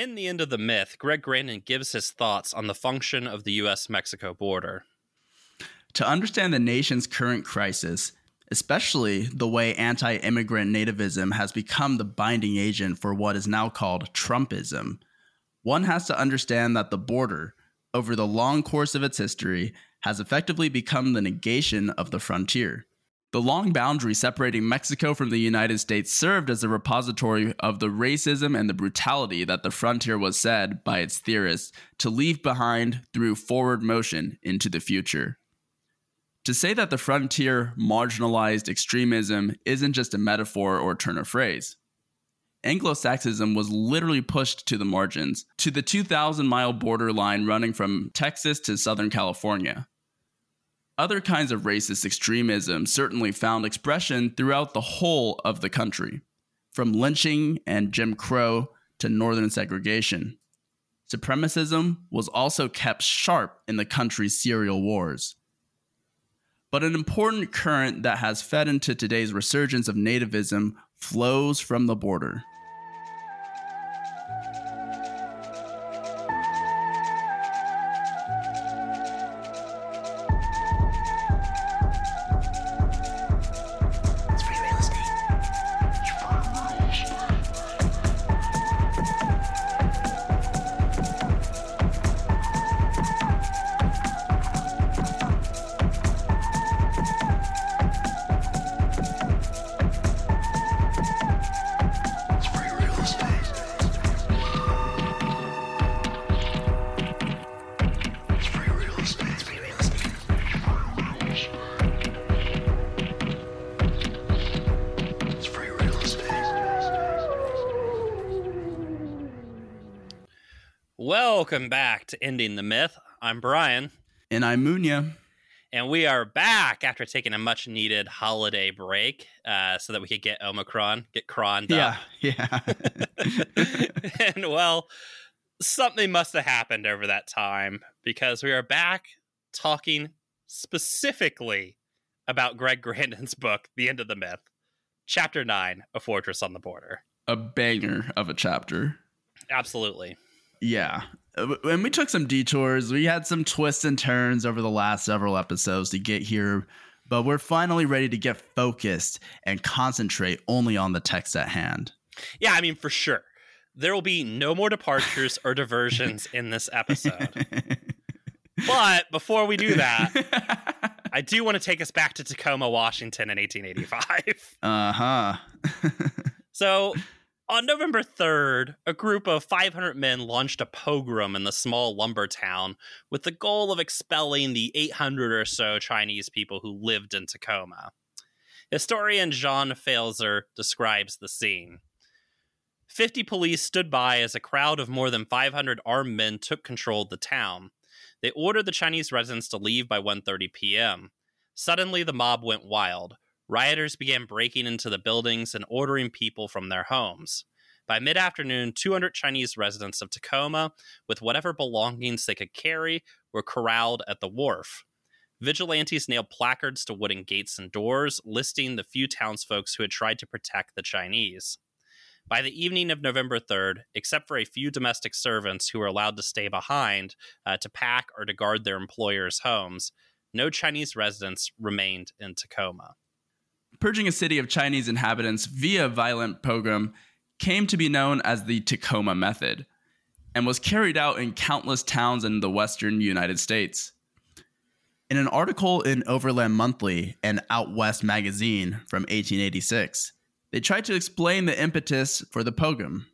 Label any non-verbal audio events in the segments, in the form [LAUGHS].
In the end of the myth, Greg Grandin gives his thoughts on the function of the US Mexico border. To understand the nation's current crisis, especially the way anti immigrant nativism has become the binding agent for what is now called Trumpism, one has to understand that the border, over the long course of its history, has effectively become the negation of the frontier. The long boundary separating Mexico from the United States served as a repository of the racism and the brutality that the frontier was said, by its theorists, to leave behind through forward motion into the future. To say that the frontier marginalized extremism isn't just a metaphor or turn of phrase. Anglo Saxonism was literally pushed to the margins, to the 2,000 mile borderline running from Texas to Southern California. Other kinds of racist extremism certainly found expression throughout the whole of the country, from lynching and Jim Crow to Northern segregation. Supremacism was also kept sharp in the country's serial wars. But an important current that has fed into today's resurgence of nativism flows from the border. To Ending the Myth. I'm Brian. And I'm Munya. And we are back after taking a much needed holiday break uh, so that we could get Omicron, get croned yeah, up. [LAUGHS] Yeah. [LAUGHS] and well, something must have happened over that time because we are back talking specifically about Greg Grandin's book, The End of the Myth, Chapter 9 A Fortress on the Border. A banger of a chapter. Absolutely. Yeah. And we took some detours. We had some twists and turns over the last several episodes to get here, but we're finally ready to get focused and concentrate only on the text at hand. Yeah, I mean, for sure. There will be no more departures or diversions in this episode. [LAUGHS] but before we do that, [LAUGHS] I do want to take us back to Tacoma, Washington in 1885. Uh huh. [LAUGHS] so on November 3rd, a group of 500 men launched a pogrom in the small lumber town with the goal of expelling the 800 or so Chinese people who lived in Tacoma. Historian Jean Pfaelzer describes the scene. 50 police stood by as a crowd of more than 500 armed men took control of the town. They ordered the Chinese residents to leave by 1:30 p.m. Suddenly the mob went wild. Rioters began breaking into the buildings and ordering people from their homes. By mid afternoon, 200 Chinese residents of Tacoma, with whatever belongings they could carry, were corralled at the wharf. Vigilantes nailed placards to wooden gates and doors, listing the few townsfolk who had tried to protect the Chinese. By the evening of November 3rd, except for a few domestic servants who were allowed to stay behind uh, to pack or to guard their employers' homes, no Chinese residents remained in Tacoma purging a city of Chinese inhabitants via violent pogrom came to be known as the Tacoma Method and was carried out in countless towns in the western United States. In an article in Overland Monthly and Out West magazine from 1886, they tried to explain the impetus for the pogrom.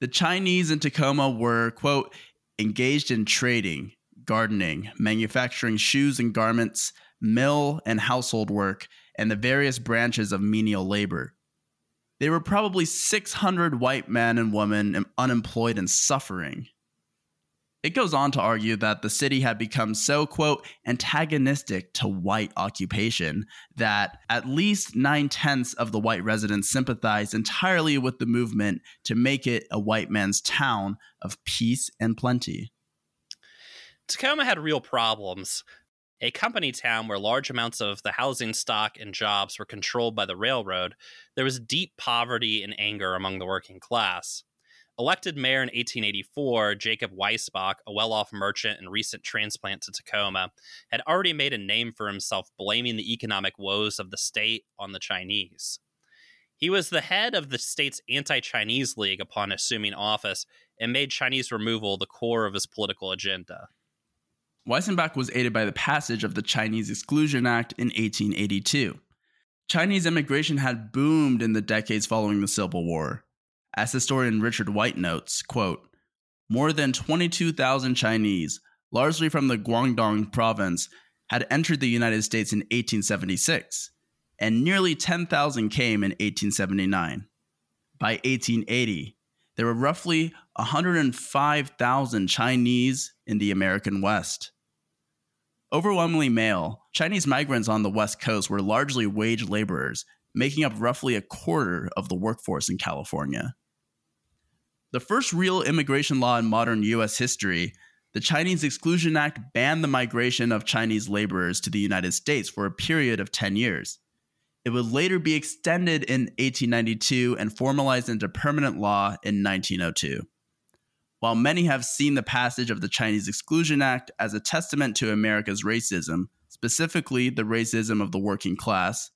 The Chinese in Tacoma were, quote, engaged in trading, gardening, manufacturing shoes and garments, mill and household work, and the various branches of menial labor. There were probably 600 white men and women unemployed and suffering. It goes on to argue that the city had become so, quote, antagonistic to white occupation that at least nine tenths of the white residents sympathized entirely with the movement to make it a white man's town of peace and plenty. Tacoma had real problems a company town where large amounts of the housing stock and jobs were controlled by the railroad, there was deep poverty and anger among the working class. Elected mayor in 1884, Jacob Weisbach, a well off merchant and recent transplant to Tacoma, had already made a name for himself blaming the economic woes of the state on the Chinese. He was the head of the state's anti Chinese League upon assuming office and made Chinese removal the core of his political agenda. Weissenbach was aided by the passage of the Chinese Exclusion Act in 1882. Chinese immigration had boomed in the decades following the Civil War. As historian Richard White notes, quote, more than 22,000 Chinese, largely from the Guangdong province, had entered the United States in 1876, and nearly 10,000 came in 1879. By 1880, there were roughly 105,000 Chinese in the American West. Overwhelmingly male, Chinese migrants on the West Coast were largely wage laborers, making up roughly a quarter of the workforce in California. The first real immigration law in modern US history, the Chinese Exclusion Act banned the migration of Chinese laborers to the United States for a period of 10 years. It would later be extended in 1892 and formalized into permanent law in 1902. While many have seen the passage of the Chinese Exclusion Act as a testament to America's racism, specifically the racism of the working class,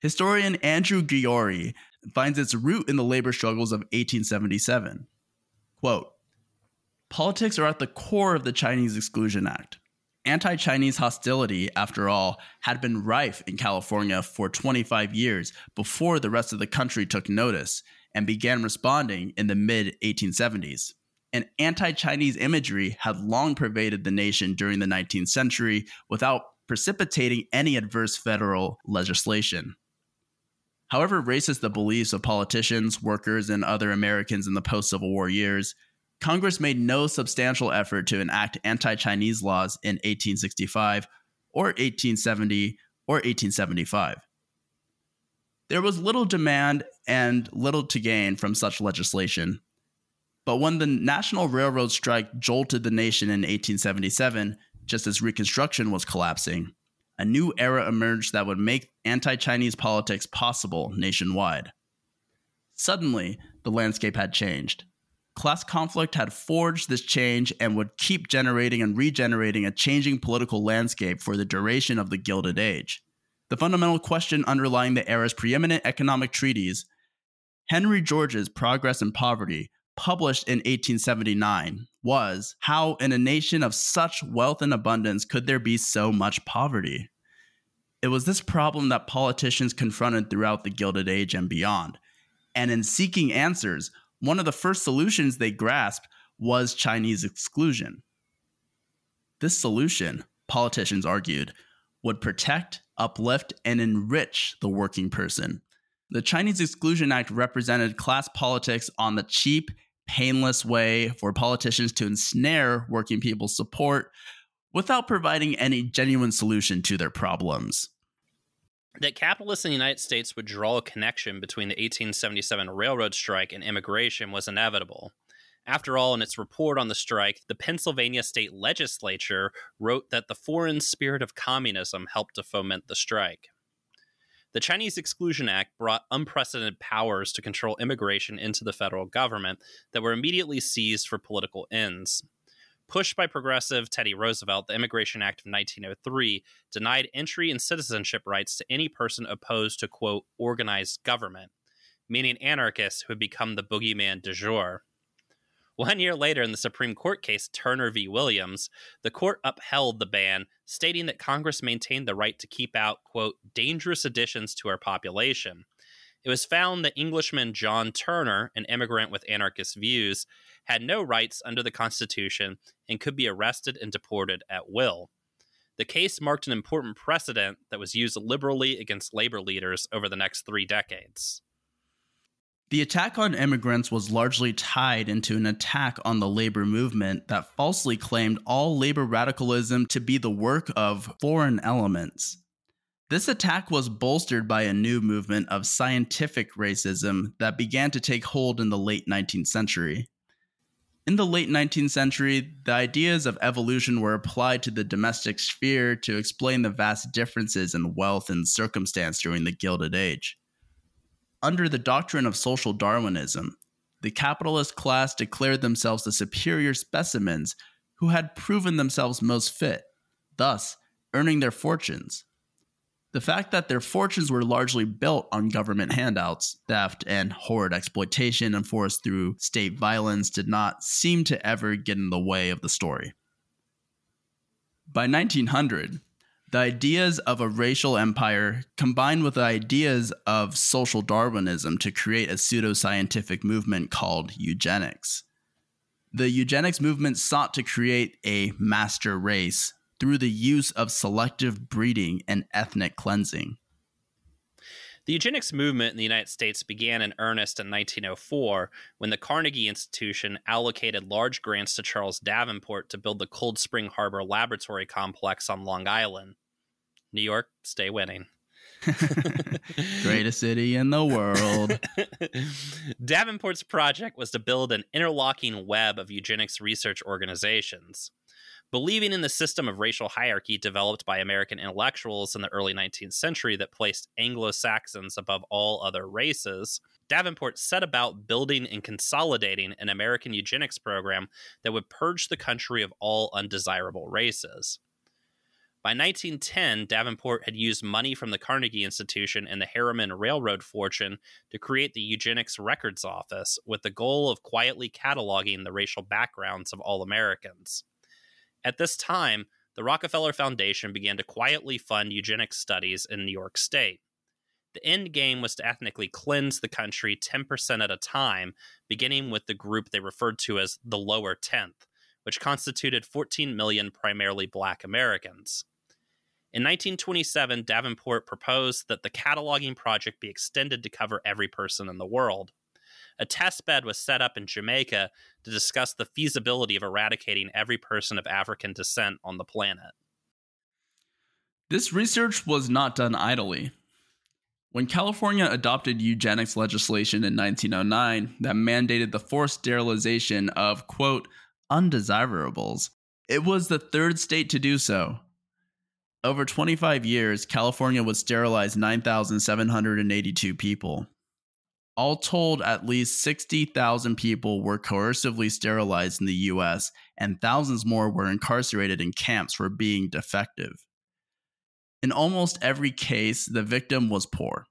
historian Andrew Gyory finds its root in the labor struggles of 1877. Quote, Politics are at the core of the Chinese Exclusion Act. Anti Chinese hostility, after all, had been rife in California for 25 years before the rest of the country took notice and began responding in the mid 1870s and anti Chinese imagery had long pervaded the nation during the 19th century without precipitating any adverse federal legislation. However racist the beliefs of politicians, workers, and other Americans in the post Civil War years, Congress made no substantial effort to enact anti Chinese laws in 1865 or 1870 or 1875. There was little demand and little to gain from such legislation, but when the National Railroad strike jolted the nation in 1877, just as Reconstruction was collapsing, a new era emerged that would make anti Chinese politics possible nationwide. Suddenly, the landscape had changed. Class conflict had forged this change and would keep generating and regenerating a changing political landscape for the duration of the Gilded Age. The fundamental question underlying the era's preeminent economic treatise, Henry George's Progress and Poverty, published in 1879 was how in a nation of such wealth and abundance could there be so much poverty? It was this problem that politicians confronted throughout the Gilded Age and beyond. And in seeking answers, one of the first solutions they grasped was Chinese exclusion. This solution, politicians argued, would protect, uplift, and enrich the working person. The Chinese Exclusion Act represented class politics on the cheap painless way for politicians to ensnare working people's support without providing any genuine solution to their problems. That capitalists in the United States would draw a connection between the 1877 railroad strike and immigration was inevitable. After all, in its report on the strike, the Pennsylvania state legislature wrote that the foreign spirit of communism helped to foment the strike. The Chinese Exclusion Act brought unprecedented powers to control immigration into the federal government that were immediately seized for political ends. Pushed by progressive Teddy Roosevelt, the Immigration Act of 1903 denied entry and citizenship rights to any person opposed to, quote, organized government, meaning anarchists who had become the boogeyman du jour. One year later, in the Supreme Court case Turner v. Williams, the court upheld the ban, stating that Congress maintained the right to keep out, quote, dangerous additions to our population. It was found that Englishman John Turner, an immigrant with anarchist views, had no rights under the Constitution and could be arrested and deported at will. The case marked an important precedent that was used liberally against labor leaders over the next three decades. The attack on immigrants was largely tied into an attack on the labor movement that falsely claimed all labor radicalism to be the work of foreign elements. This attack was bolstered by a new movement of scientific racism that began to take hold in the late 19th century. In the late 19th century, the ideas of evolution were applied to the domestic sphere to explain the vast differences in wealth and circumstance during the Gilded Age under the doctrine of social Darwinism, the capitalist class declared themselves the superior specimens who had proven themselves most fit, thus earning their fortunes. The fact that their fortunes were largely built on government handouts, theft, and horrid exploitation enforced through state violence did not seem to ever get in the way of the story. By 1900, the ideas of a racial empire combined with the ideas of social Darwinism to create a pseudoscientific movement called eugenics. The eugenics movement sought to create a master race through the use of selective breeding and ethnic cleansing. The eugenics movement in the United States began in earnest in 1904 when the Carnegie Institution allocated large grants to Charles Davenport to build the Cold Spring Harbor Laboratory Complex on Long Island. New York, stay winning. [LAUGHS] [LAUGHS] Greatest city in the world. [LAUGHS] Davenport's project was to build an interlocking web of eugenics research organizations. Believing in the system of racial hierarchy developed by American intellectuals in the early 19th century that placed Anglo Saxons above all other races, Davenport set about building and consolidating an American eugenics program that would purge the country of all undesirable races. By 1910, Davenport had used money from the Carnegie Institution and the Harriman Railroad fortune to create the Eugenics Records Office with the goal of quietly cataloging the racial backgrounds of all Americans. At this time, the Rockefeller Foundation began to quietly fund eugenics studies in New York State. The end game was to ethnically cleanse the country 10% at a time, beginning with the group they referred to as the lower 10th, which constituted 14 million primarily black Americans. In 1927, Davenport proposed that the cataloging project be extended to cover every person in the world a test bed was set up in Jamaica to discuss the feasibility of eradicating every person of African descent on the planet. This research was not done idly. When California adopted eugenics legislation in 1909 that mandated the forced sterilization of, quote, undesirables, it was the third state to do so. Over 25 years, California would sterilize 9,782 people. All told, at least 60,000 people were coercively sterilized in the US, and thousands more were incarcerated in camps for being defective. In almost every case, the victim was poor.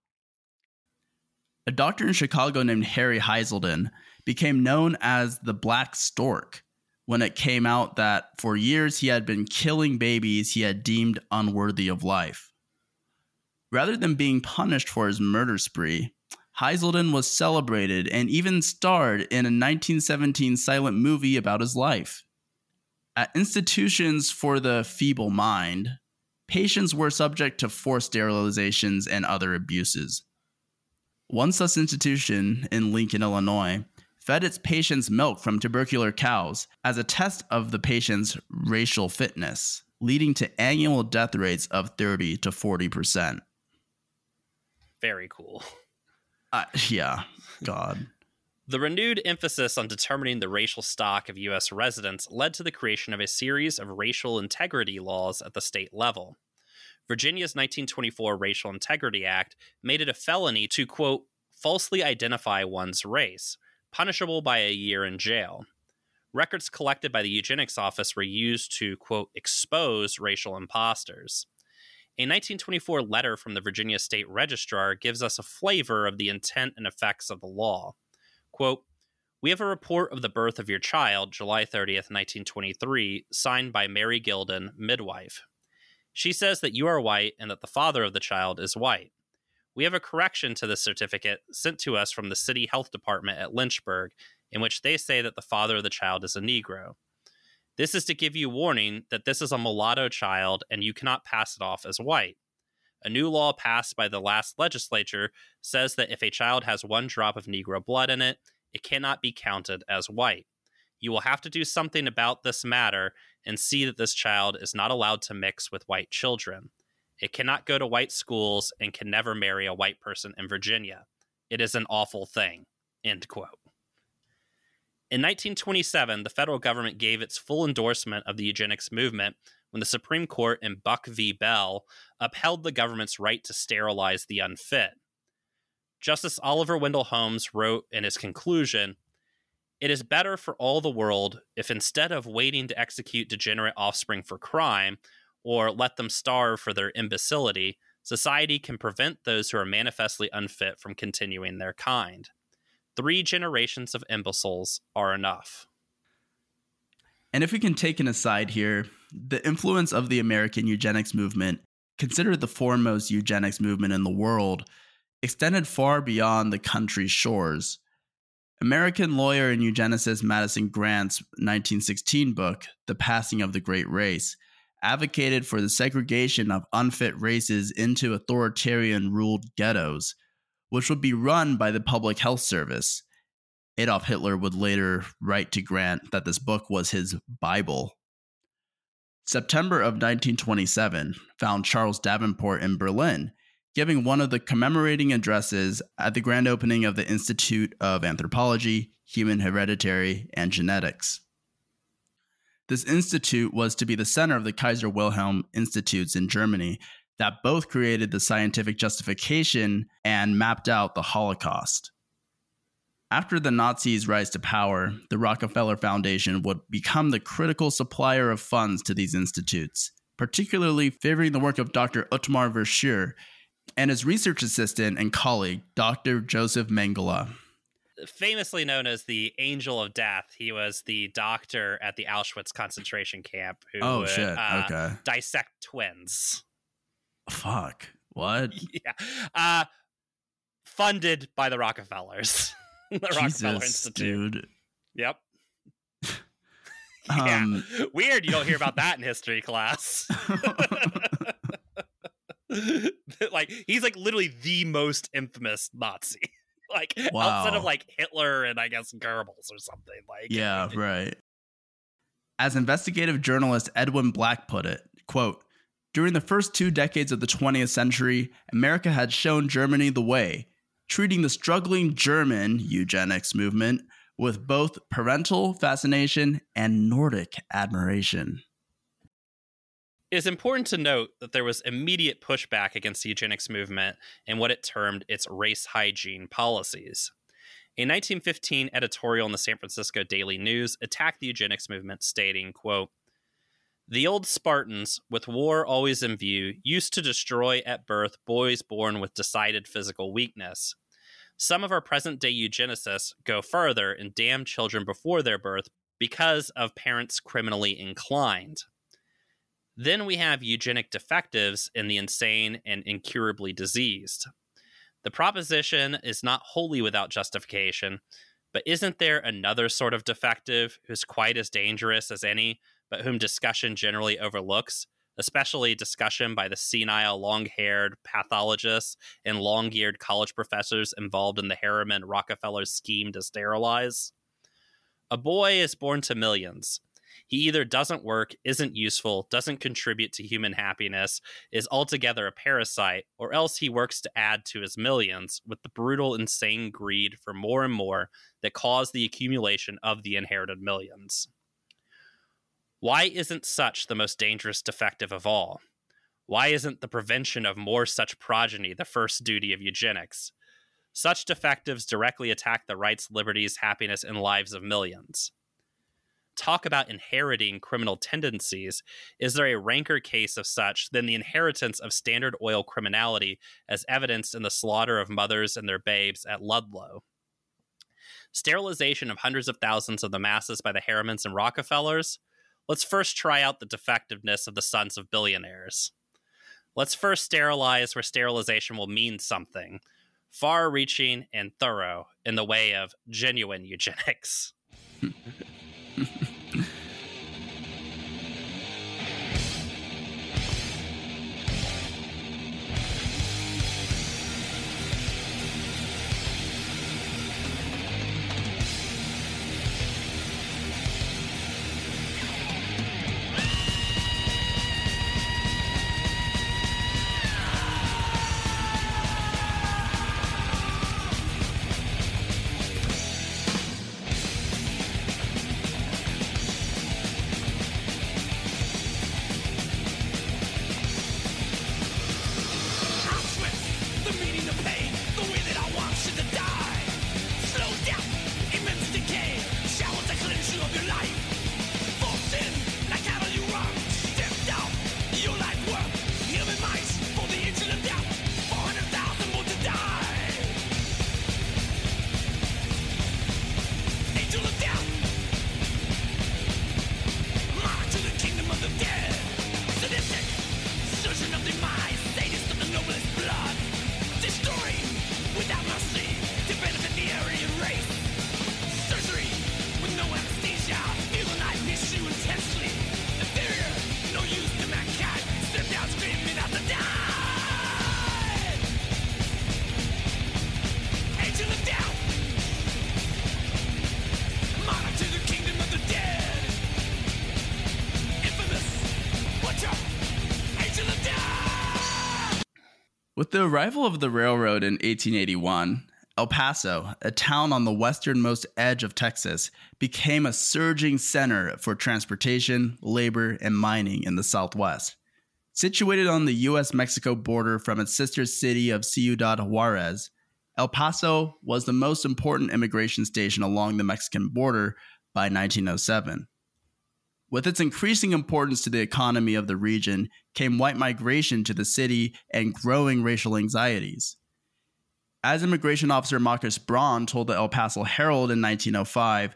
A doctor in Chicago named Harry Haiselden became known as the Black Stork when it came out that for years he had been killing babies he had deemed unworthy of life. Rather than being punished for his murder spree, Haiselden was celebrated and even starred in a 1917 silent movie about his life. At institutions for the feeble mind, patients were subject to forced sterilizations and other abuses. One such institution in Lincoln, Illinois, fed its patients milk from tubercular cows as a test of the patient's racial fitness, leading to annual death rates of 30 to 40%. Very cool. [LAUGHS] Uh, [LAUGHS] yeah, God. The renewed emphasis on determining the racial stock of U.S. residents led to the creation of a series of racial integrity laws at the state level. Virginia's 1924 Racial Integrity Act made it a felony to, quote, falsely identify one's race, punishable by a year in jail. Records collected by the Eugenics Office were used to, quote, expose racial imposters. A 1924 letter from the Virginia State Registrar gives us a flavor of the intent and effects of the law. Quote, we have a report of the birth of your child, July 30th, 1923, signed by Mary Gilden, midwife. She says that you are white and that the father of the child is white. We have a correction to this certificate sent to us from the City Health Department at Lynchburg, in which they say that the father of the child is a Negro. This is to give you warning that this is a mulatto child and you cannot pass it off as white. A new law passed by the last legislature says that if a child has one drop of Negro blood in it, it cannot be counted as white. You will have to do something about this matter and see that this child is not allowed to mix with white children. It cannot go to white schools and can never marry a white person in Virginia. It is an awful thing. End quote. In 1927, the federal government gave its full endorsement of the eugenics movement when the Supreme Court in Buck v. Bell upheld the government's right to sterilize the unfit. Justice Oliver Wendell Holmes wrote in his conclusion It is better for all the world if instead of waiting to execute degenerate offspring for crime or let them starve for their imbecility, society can prevent those who are manifestly unfit from continuing their kind. Three generations of imbeciles are enough. And if we can take an aside here, the influence of the American eugenics movement, considered the foremost eugenics movement in the world, extended far beyond the country's shores. American lawyer and eugenicist Madison Grant's 1916 book, The Passing of the Great Race, advocated for the segregation of unfit races into authoritarian ruled ghettos, which would be run by the Public Health Service. Adolf Hitler would later write to Grant that this book was his Bible. September of 1927 found Charles Davenport in Berlin, giving one of the commemorating addresses at the grand opening of the Institute of Anthropology, Human Hereditary, and Genetics. This institute was to be the center of the Kaiser Wilhelm Institutes in Germany that both created the scientific justification and mapped out the Holocaust. After the Nazis' rise to power, the Rockefeller Foundation would become the critical supplier of funds to these institutes, particularly favoring the work of Dr. Otmar Verschuer and his research assistant and colleague, Dr. Joseph Mengele famously known as the Angel of Death, he was the doctor at the Auschwitz concentration camp who oh, would shit. Uh, okay. dissect twins. Fuck. What? [LAUGHS] Yeah. Uh, funded by the Rockefellers. [LAUGHS] the Jesus, Rockefeller Institute. Dude. Yep. [LAUGHS] yeah. Um, Weird you don't hear about that in history class. like he's like literally the most infamous Nazi. like outside of like Hitler and I guess Goebbels or something. Like yeah, right. As investigative journalist Edwin Black put it, quote, during the first two decades of the 20th century, America had shown Germany the way, treating the struggling German eugenics movement with both parental fascination and Nordic admiration. It is important to note that there was immediate pushback against the eugenics movement and what it termed its race hygiene policies. A 1915 editorial in the San Francisco Daily News attacked the eugenics movement, stating, quote, the old Spartans, with war always in view, used to destroy at birth boys born with decided physical weakness. Some of our present day eugenicists go further and damn children before their birth because of parents criminally inclined. Then we have eugenic defectives in the insane and incurably diseased. The proposition is not wholly without justification, but isn't there another sort of defective who's quite as dangerous as any, but whom discussion generally overlooks, especially discussion by the senile, long haired pathologists and long eared college professors involved in the Harriman Rockefeller scheme to sterilize? A boy is born to millions. He either doesn't work, isn't useful, doesn't contribute to human happiness, is altogether a parasite, or else he works to add to his millions with the brutal, insane greed for more and more that caused the accumulation of the inherited millions. Why isn't such the most dangerous defective of all? Why isn't the prevention of more such progeny the first duty of eugenics? Such defectives directly attack the rights, liberties, happiness, and lives of millions talk about inheriting criminal tendencies, is there a ranker case of such than the inheritance of Standard Oil criminality as evidenced in the slaughter of mothers and their babes at Ludlow? Sterilization of hundreds of thousands of the masses by the Harrimans and Rockefellers? Let's first try out the defectiveness of the sons of billionaires. Let's first sterilize where sterilization will mean something far reaching and thorough in the way of genuine eugenics. [LAUGHS] the arrival of the railroad in 1881, El Paso, a town on the westernmost edge of Texas, became a surging center for transportation, labor, and mining in the Southwest. Situated on the US Mexico border from its sister city of Ciudad Juarez, El Paso was the most important immigration station along the Mexican border by 1907. With its increasing importance to the economy of the region came white migration to the city and growing racial anxieties. As immigration officer Marcus Braun told the El Paso Herald in 1905,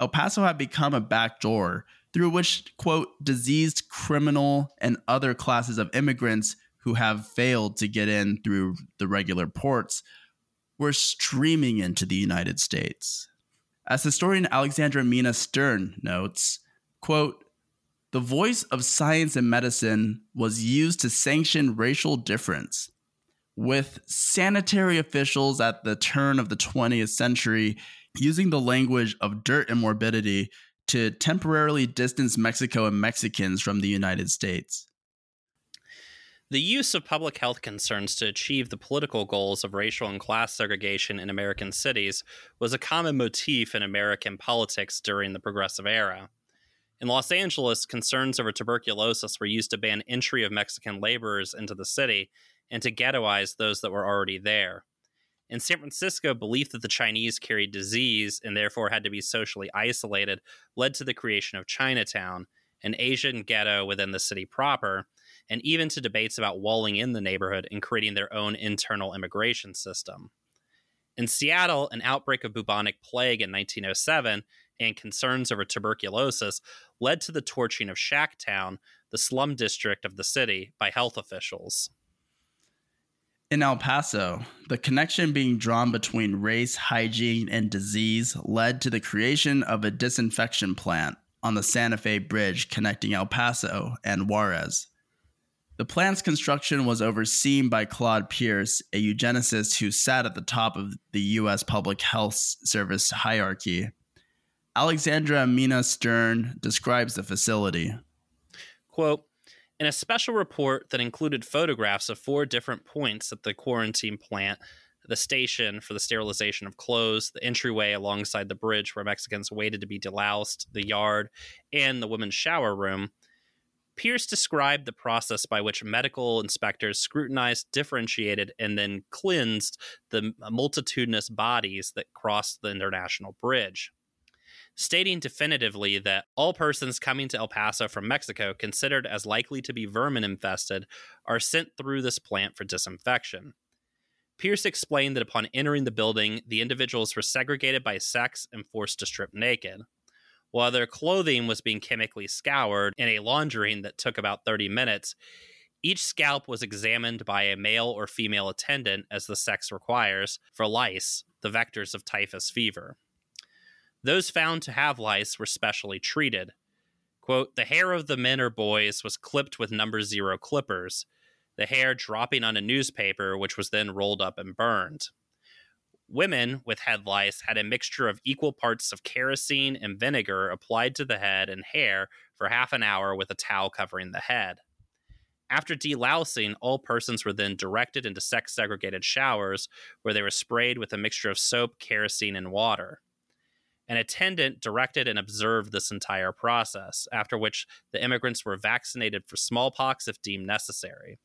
El Paso had become a backdoor through which, quote, diseased criminal and other classes of immigrants who have failed to get in through the regular ports were streaming into the United States. As historian Alexandra Minna Stern notes, quote, the voice of science and medicine was used to sanction racial difference with sanitary officials at the turn of the 20th century using the language of dirt and morbidity to temporarily distance Mexico and Mexicans from the United States. The use of public health concerns to achieve the political goals of racial and class segregation in American cities was a common motif in American politics during the Progressive Era. In Los Angeles, concerns over tuberculosis were used to ban entry of Mexican laborers into the city and to ghettoize those that were already there. In San Francisco, belief that the Chinese carried disease and therefore had to be socially isolated led to the creation of Chinatown, an Asian ghetto within the city proper, and even to debates about walling in the neighborhood and creating their own internal immigration system. In Seattle, an outbreak of bubonic plague in 1907 and concerns over tuberculosis led to the torching of Shacktown, the slum district of the city, by health officials. In El Paso, the connection being drawn between race, hygiene, and disease led to the creation of a disinfection plant on the Santa Fe Bridge connecting El Paso and Juarez. The plant's construction was overseen by Claude Pierce, a eugenicist who sat at the top of the U.S. Public Health Service hierarchy. Alexandra Minna Stern describes the facility. Quote, in a special report that included photographs of four different points at the quarantine plant, the station for the sterilization of clothes, the entryway alongside the bridge where Mexicans waited to be deloused, the yard, and the women's shower room, Pierce described the process by which medical inspectors scrutinized, differentiated, and then cleansed the multitudinous bodies that crossed the international bridge stating definitively that all persons coming to El Paso from Mexico considered as likely to be vermin infested are sent through this plant for disinfection. Pierce explained that upon entering the building, the individuals were segregated by sex and forced to strip naked. While their clothing was being chemically scoured in a laundering that took about 30 minutes, each scalp was examined by a male or female attendant, as the sex requires, for lice, the vectors of typhus fever. Those found to have lice were specially treated. Quote, the hair of the men or boys was clipped with number zero clippers, the hair dropping on a newspaper, which was then rolled up and burned. Women with head lice had a mixture of equal parts of kerosene and vinegar applied to the head and hair for half an hour with a towel covering the head. After delousing, all persons were then directed into sex segregated showers where they were sprayed with a mixture of soap, kerosene, and water. An attendant directed and observed this entire process, after which the immigrants were vaccinated for smallpox if deemed necessary.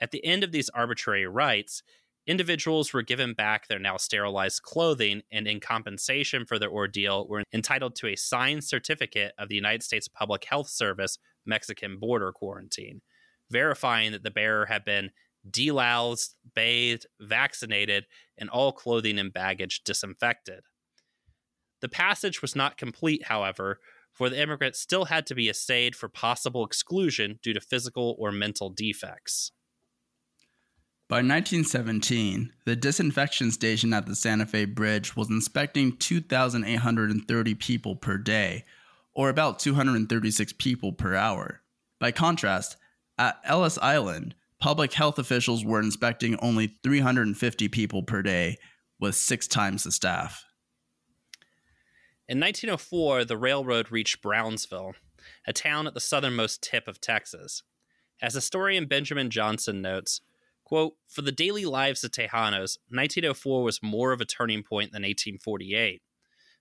At the end of these arbitrary rites, individuals were given back their now sterilized clothing and, in compensation for their ordeal, were entitled to a signed certificate of the United States Public Health Service Mexican border quarantine, verifying that the bearer had been deloused, bathed, vaccinated, and all clothing and baggage disinfected. The passage was not complete, however, for the immigrant still had to be assayed for possible exclusion due to physical or mental defects. By 1917, the disinfection station at the Santa Fe Bridge was inspecting 2,830 people per day, or about 236 people per hour. By contrast, at Ellis Island, public health officials were inspecting only 350 people per day, with six times the staff. In 1904, the railroad reached Brownsville, a town at the southernmost tip of Texas. As historian Benjamin Johnson notes, Quote, for the daily lives of Tejanos, 1904 was more of a turning point than 1848.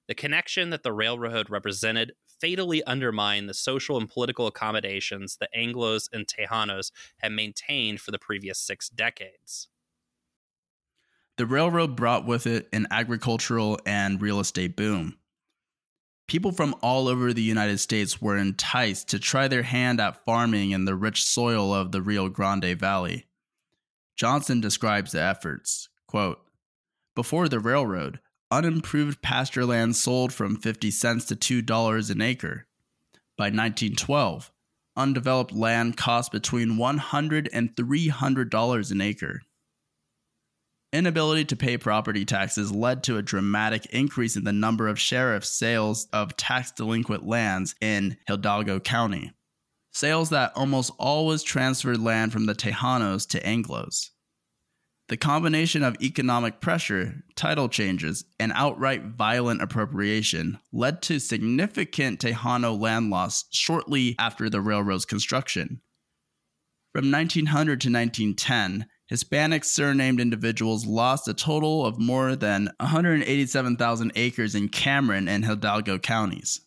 The connection that the railroad represented fatally undermined the social and political accommodations that Anglos and Tejanos had maintained for the previous six decades. The railroad brought with it an agricultural and real estate boom. People from all over the United States were enticed to try their hand at farming in the rich soil of the Rio Grande Valley. Johnson describes the efforts. Quote, Before the railroad, unimproved pasture land sold from 50 cents to $2 an acre. By 1912, undeveloped land cost between $100 and $300 an acre. Inability to pay property taxes led to a dramatic increase in the number of sheriff's sales of tax delinquent lands in Hidalgo County. Sales that almost always transferred land from the Tejanos to Anglos. The combination of economic pressure, title changes, and outright violent appropriation led to significant Tejano land loss shortly after the railroad's construction. From 1900 to 1910, Hispanic surnamed individuals lost a total of more than 187,000 acres in Cameron and Hidalgo counties.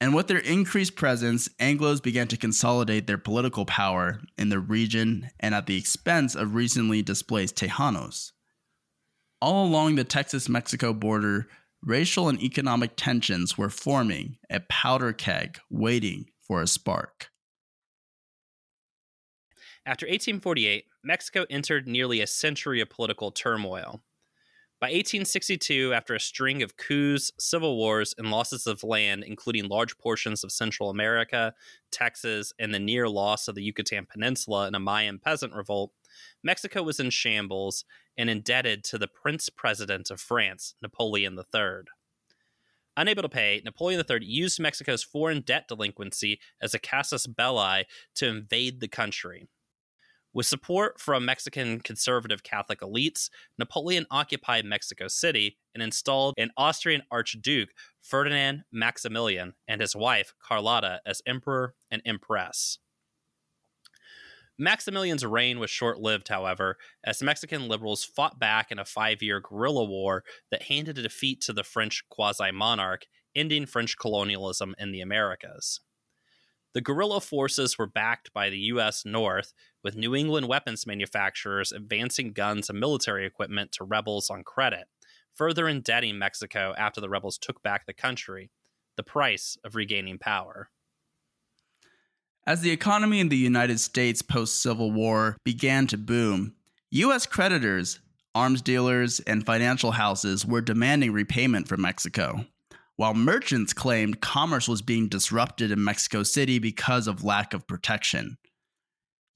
And with their increased presence, Anglos began to consolidate their political power in the region and at the expense of recently displaced Tejanos. All along the Texas Mexico border, racial and economic tensions were forming a powder keg waiting for a spark. After 1848, Mexico entered nearly a century of political turmoil. By 1862, after a string of coups, civil wars, and losses of land, including large portions of Central America, Texas, and the near loss of the Yucatan Peninsula in a Mayan peasant revolt, Mexico was in shambles and indebted to the Prince President of France, Napoleon III. Unable to pay, Napoleon III used Mexico's foreign debt delinquency as a casus belli to invade the country. With support from Mexican conservative Catholic elites, Napoleon occupied Mexico City and installed an Austrian Archduke, Ferdinand Maximilian, and his wife, Carlotta, as emperor and empress. Maximilian's reign was short lived, however, as Mexican liberals fought back in a five year guerrilla war that handed a defeat to the French quasi monarch, ending French colonialism in the Americas. The guerrilla forces were backed by the U.S. North, with New England weapons manufacturers advancing guns and military equipment to rebels on credit, further indebting Mexico after the rebels took back the country, the price of regaining power. As the economy in the United States post Civil War began to boom, U.S. creditors, arms dealers, and financial houses were demanding repayment from Mexico while merchants claimed commerce was being disrupted in Mexico City because of lack of protection.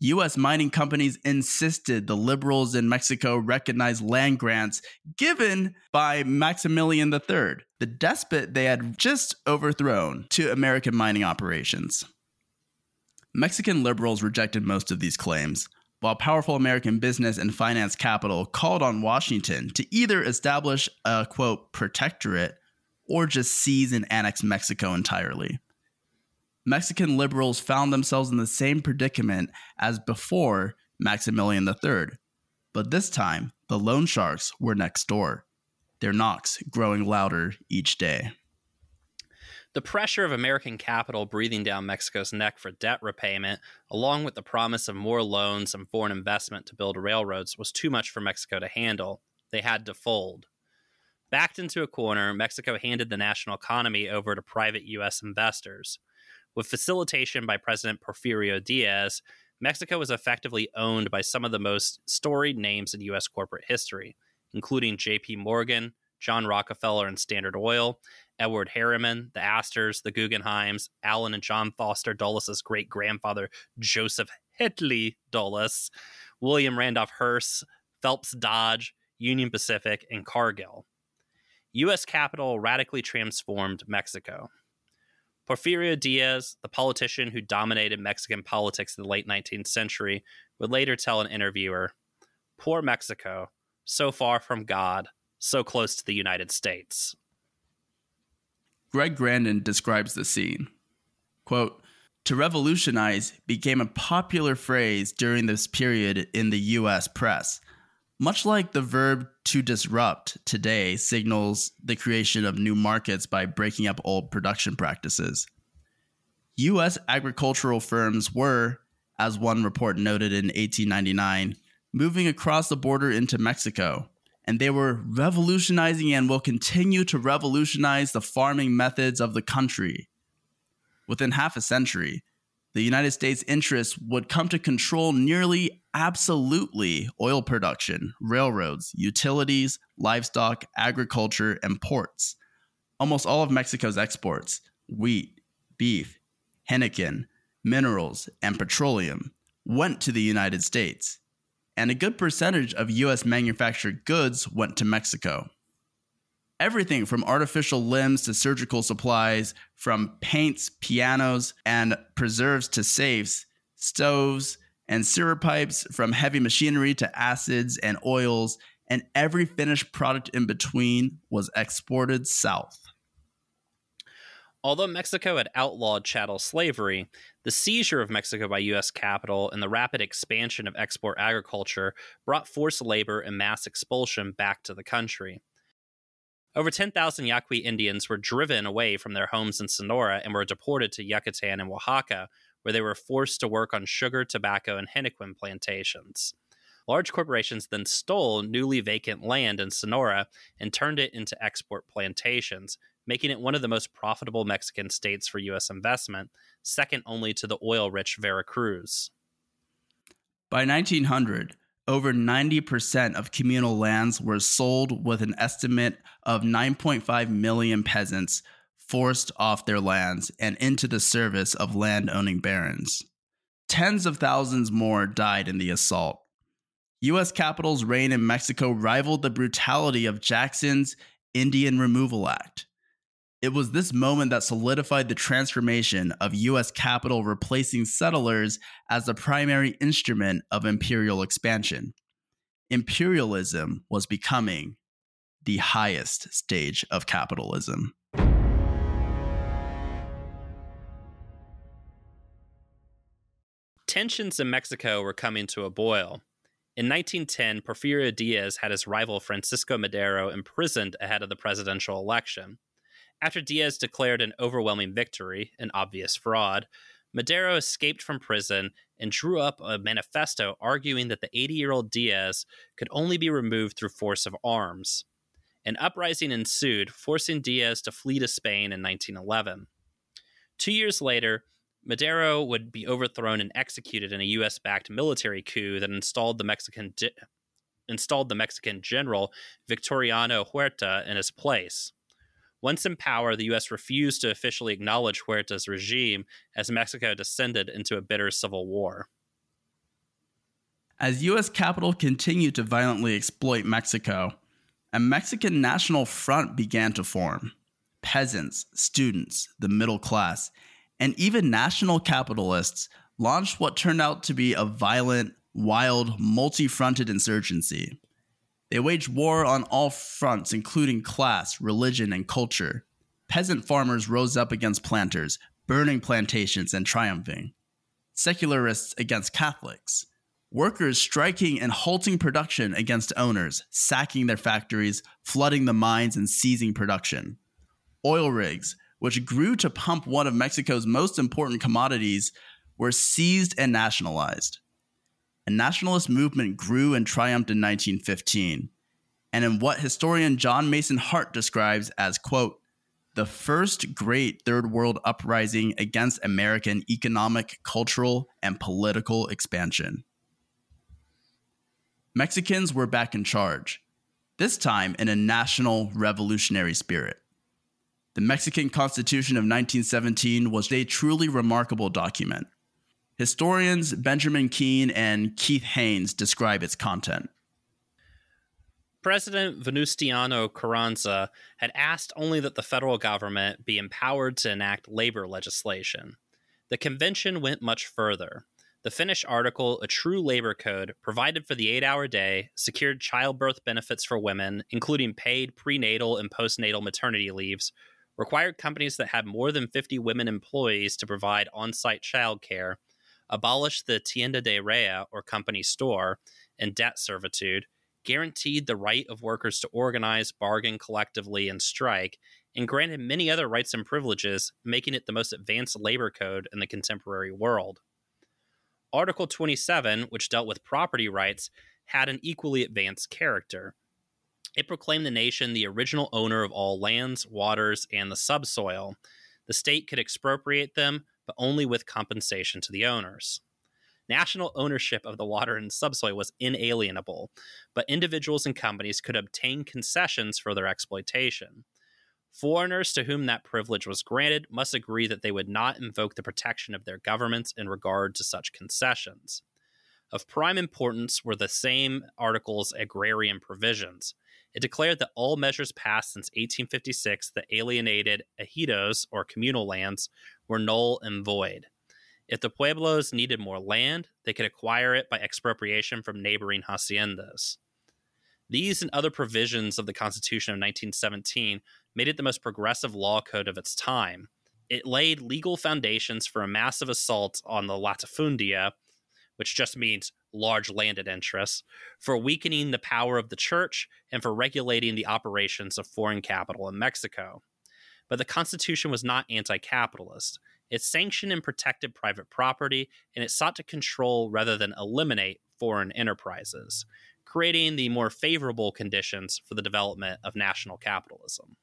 U.S. mining companies insisted the liberals in Mexico recognize land grants given by Maximilian III, the despot they had just overthrown, to American mining operations. Mexican liberals rejected most of these claims, while powerful American business and finance capital called on Washington to either establish a quote protectorate or just seize and annex Mexico entirely. Mexican liberals found themselves in the same predicament as before Maximilian III, but this time the loan sharks were next door, their knocks growing louder each day. The pressure of American capital breathing down Mexico's neck for debt repayment, along with the promise of more loans and foreign investment to build railroads, was too much for Mexico to handle. They had to fold. Backed into a corner, Mexico handed the national economy over to private U.S. investors. With facilitation by President Porfirio Diaz, Mexico was effectively owned by some of the most storied names in U.S. corporate history, including J.P. Morgan, John Rockefeller and Standard Oil, Edward Harriman, the Astors, the Guggenheims, Allen and John Foster Dulles' great grandfather, Joseph Hinckley Dulles, William Randolph Hearst, Phelps Dodge, Union Pacific, and Cargill. U.S. capital radically transformed Mexico. Porfirio Diaz, the politician who dominated Mexican politics in the late 19th century, would later tell an interviewer Poor Mexico, so far from God, so close to the United States. Greg Grandin describes the scene. Quote, To revolutionize became a popular phrase during this period in the US press. Much like the verb to disrupt today signals the creation of new markets by breaking up old production practices. US agricultural firms were, as one report noted in 1899, moving across the border into Mexico, and they were revolutionizing and will continue to revolutionize the farming methods of the country. Within half a century, the United States' interests would come to control nearly absolutely oil production, railroads, utilities, livestock, agriculture, and ports. Almost all of Mexico's exports wheat, beef, henequen, minerals, and petroleum went to the United States, and a good percentage of US manufactured goods went to Mexico. Everything from artificial limbs to surgical supplies, from paints, pianos, and preserves to safes, stoves, and sewer pipes, from heavy machinery to acids and oils, and every finished product in between was exported south. Although Mexico had outlawed chattel slavery, the seizure of Mexico by U.S. capital and the rapid expansion of export agriculture brought forced labor and mass expulsion back to the country. Over 10,000 Yaqui Indians were driven away from their homes in Sonora and were deported to Yucatan and Oaxaca, where they were forced to work on sugar, tobacco, and henequen plantations. Large corporations then stole newly vacant land in Sonora and turned it into export plantations, making it one of the most profitable Mexican states for U.S. investment, second only to the oil rich Veracruz. By 1900, over 90% of communal lands were sold with an estimate of 9.5 million peasants forced off their lands and into the service of land owning barons. Tens of thousands more died in the assault. U.S. capital's reign in Mexico rivaled the brutality of Jackson's Indian Removal Act. It was this moment that solidified the transformation of US capital replacing settlers as the primary instrument of imperial expansion. Imperialism was becoming the highest stage of capitalism. Tensions in Mexico were coming to a boil. In 1910, Porfirio Diaz had his rival Francisco Madero imprisoned ahead of the presidential election. After Diaz declared an overwhelming victory, an obvious fraud, Madero escaped from prison and drew up a manifesto arguing that the 80 year old Diaz could only be removed through force of arms. An uprising ensued, forcing Diaz to flee to Spain in 1911. Two years later, Madero would be overthrown and executed in a U.S. backed military coup that installed the Mexican di- installed the Mexican general Victoriano Huerta in his place. Once in power, the U.S. refused to officially acknowledge Huerta's regime as Mexico descended into a bitter civil war. As U.S. capital continued to violently exploit Mexico, a Mexican national front began to form. Peasants, students, the middle class, and even national capitalists launched what turned out to be a violent, wild, multi fronted insurgency. They waged war on all fronts, including class, religion, and culture. Peasant farmers rose up against planters, burning plantations and triumphing. Secularists against Catholics. Workers striking and halting production against owners, sacking their factories, flooding the mines, and seizing production. Oil rigs, which grew to pump one of Mexico's most important commodities, were seized and nationalized a nationalist movement grew and triumphed in 1915, and in what historian John Mason Hart describes as, quote, the first great third world uprising against American economic, cultural, and political expansion. Mexicans were back in charge, this time in a national revolutionary spirit. The Mexican Constitution of 1917 was a truly remarkable document Historians Benjamin Keen and Keith Haynes describe its content. President Venustiano Carranza had asked only that the federal government be empowered to enact labor legislation. The convention went much further. The finished article, A True Labor Code, provided for the eight hour day, secured childbirth benefits for women, including paid prenatal and postnatal maternity leaves, required companies that had more than 50 women employees to provide on site childcare, abolished the tienda de raya, or company store, and debt servitude, guaranteed the right of workers to organize, bargain collectively, and strike, and granted many other rights and privileges, making it the most advanced labor code in the contemporary world. Article 27, which dealt with property rights, had an equally advanced character. It proclaimed the nation the original owner of all lands, waters, and the subsoil. The state could expropriate them, but only with compensation to the owners. National ownership of the water and subsoil was inalienable, but individuals and companies could obtain concessions for their exploitation. Foreigners to whom that privilege was granted must agree that they would not invoke the protection of their governments in regard to such concessions. Of prime importance were the same article's agrarian provisions. It declared that all measures passed since 1856 that alienated ejidos, or communal lands, were null and void. If the pueblos needed more land, they could acquire it by expropriation from neighboring haciendas. These and other provisions of the Constitution of 1917 made it the most progressive law code of its time. It laid legal foundations for a massive assault on the latifundia, which just means large landed interests, for weakening the power of the church and for regulating the operations of foreign capital in Mexico. But the Constitution was not anti capitalist. It sanctioned and protected private property, and it sought to control rather than eliminate foreign enterprises, creating the more favorable conditions for the development of national capitalism.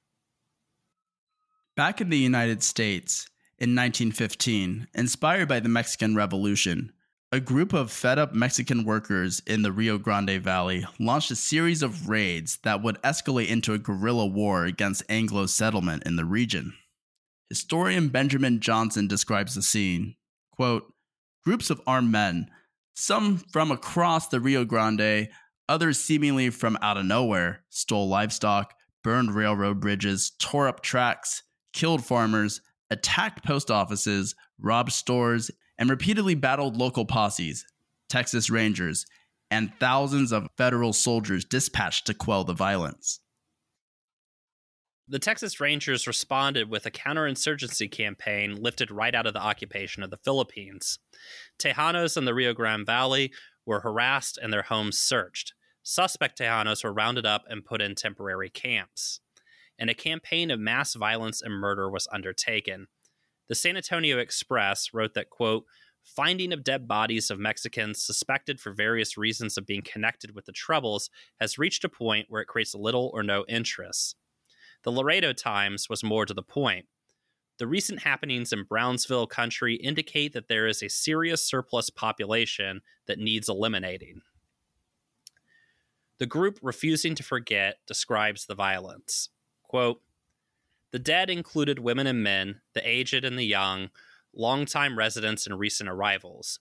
Back in the United States, in 1915, inspired by the Mexican Revolution, a group of fed up Mexican workers in the Rio Grande Valley launched a series of raids that would escalate into a guerrilla war against Anglo settlement in the region. Historian Benjamin Johnson describes the scene. Quote, Groups of armed men, some from across the Rio Grande, others seemingly from out of nowhere, stole livestock, burned railroad bridges, tore up tracks, killed farmers, attacked post offices, robbed stores, and repeatedly battled local posses, Texas Rangers, and thousands of federal soldiers dispatched to quell the violence. The Texas Rangers responded with a counterinsurgency campaign lifted right out of the occupation of the Philippines. Tejanos in the Rio Grande Valley were harassed and their homes searched. Suspect Tejanos were rounded up and put in temporary camps. And a campaign of mass violence and murder was undertaken. The San Antonio Express wrote that, quote, finding of dead bodies of Mexicans suspected for various reasons of being connected with the Troubles has reached a point where it creates little or no interest. The Laredo Times was more to the point. The recent happenings in Brownsville country indicate that there is a serious surplus population that needs eliminating. The group Refusing to Forget describes the violence. Quote, the dead included women and men, the aged and the young, longtime residents and recent arrivals.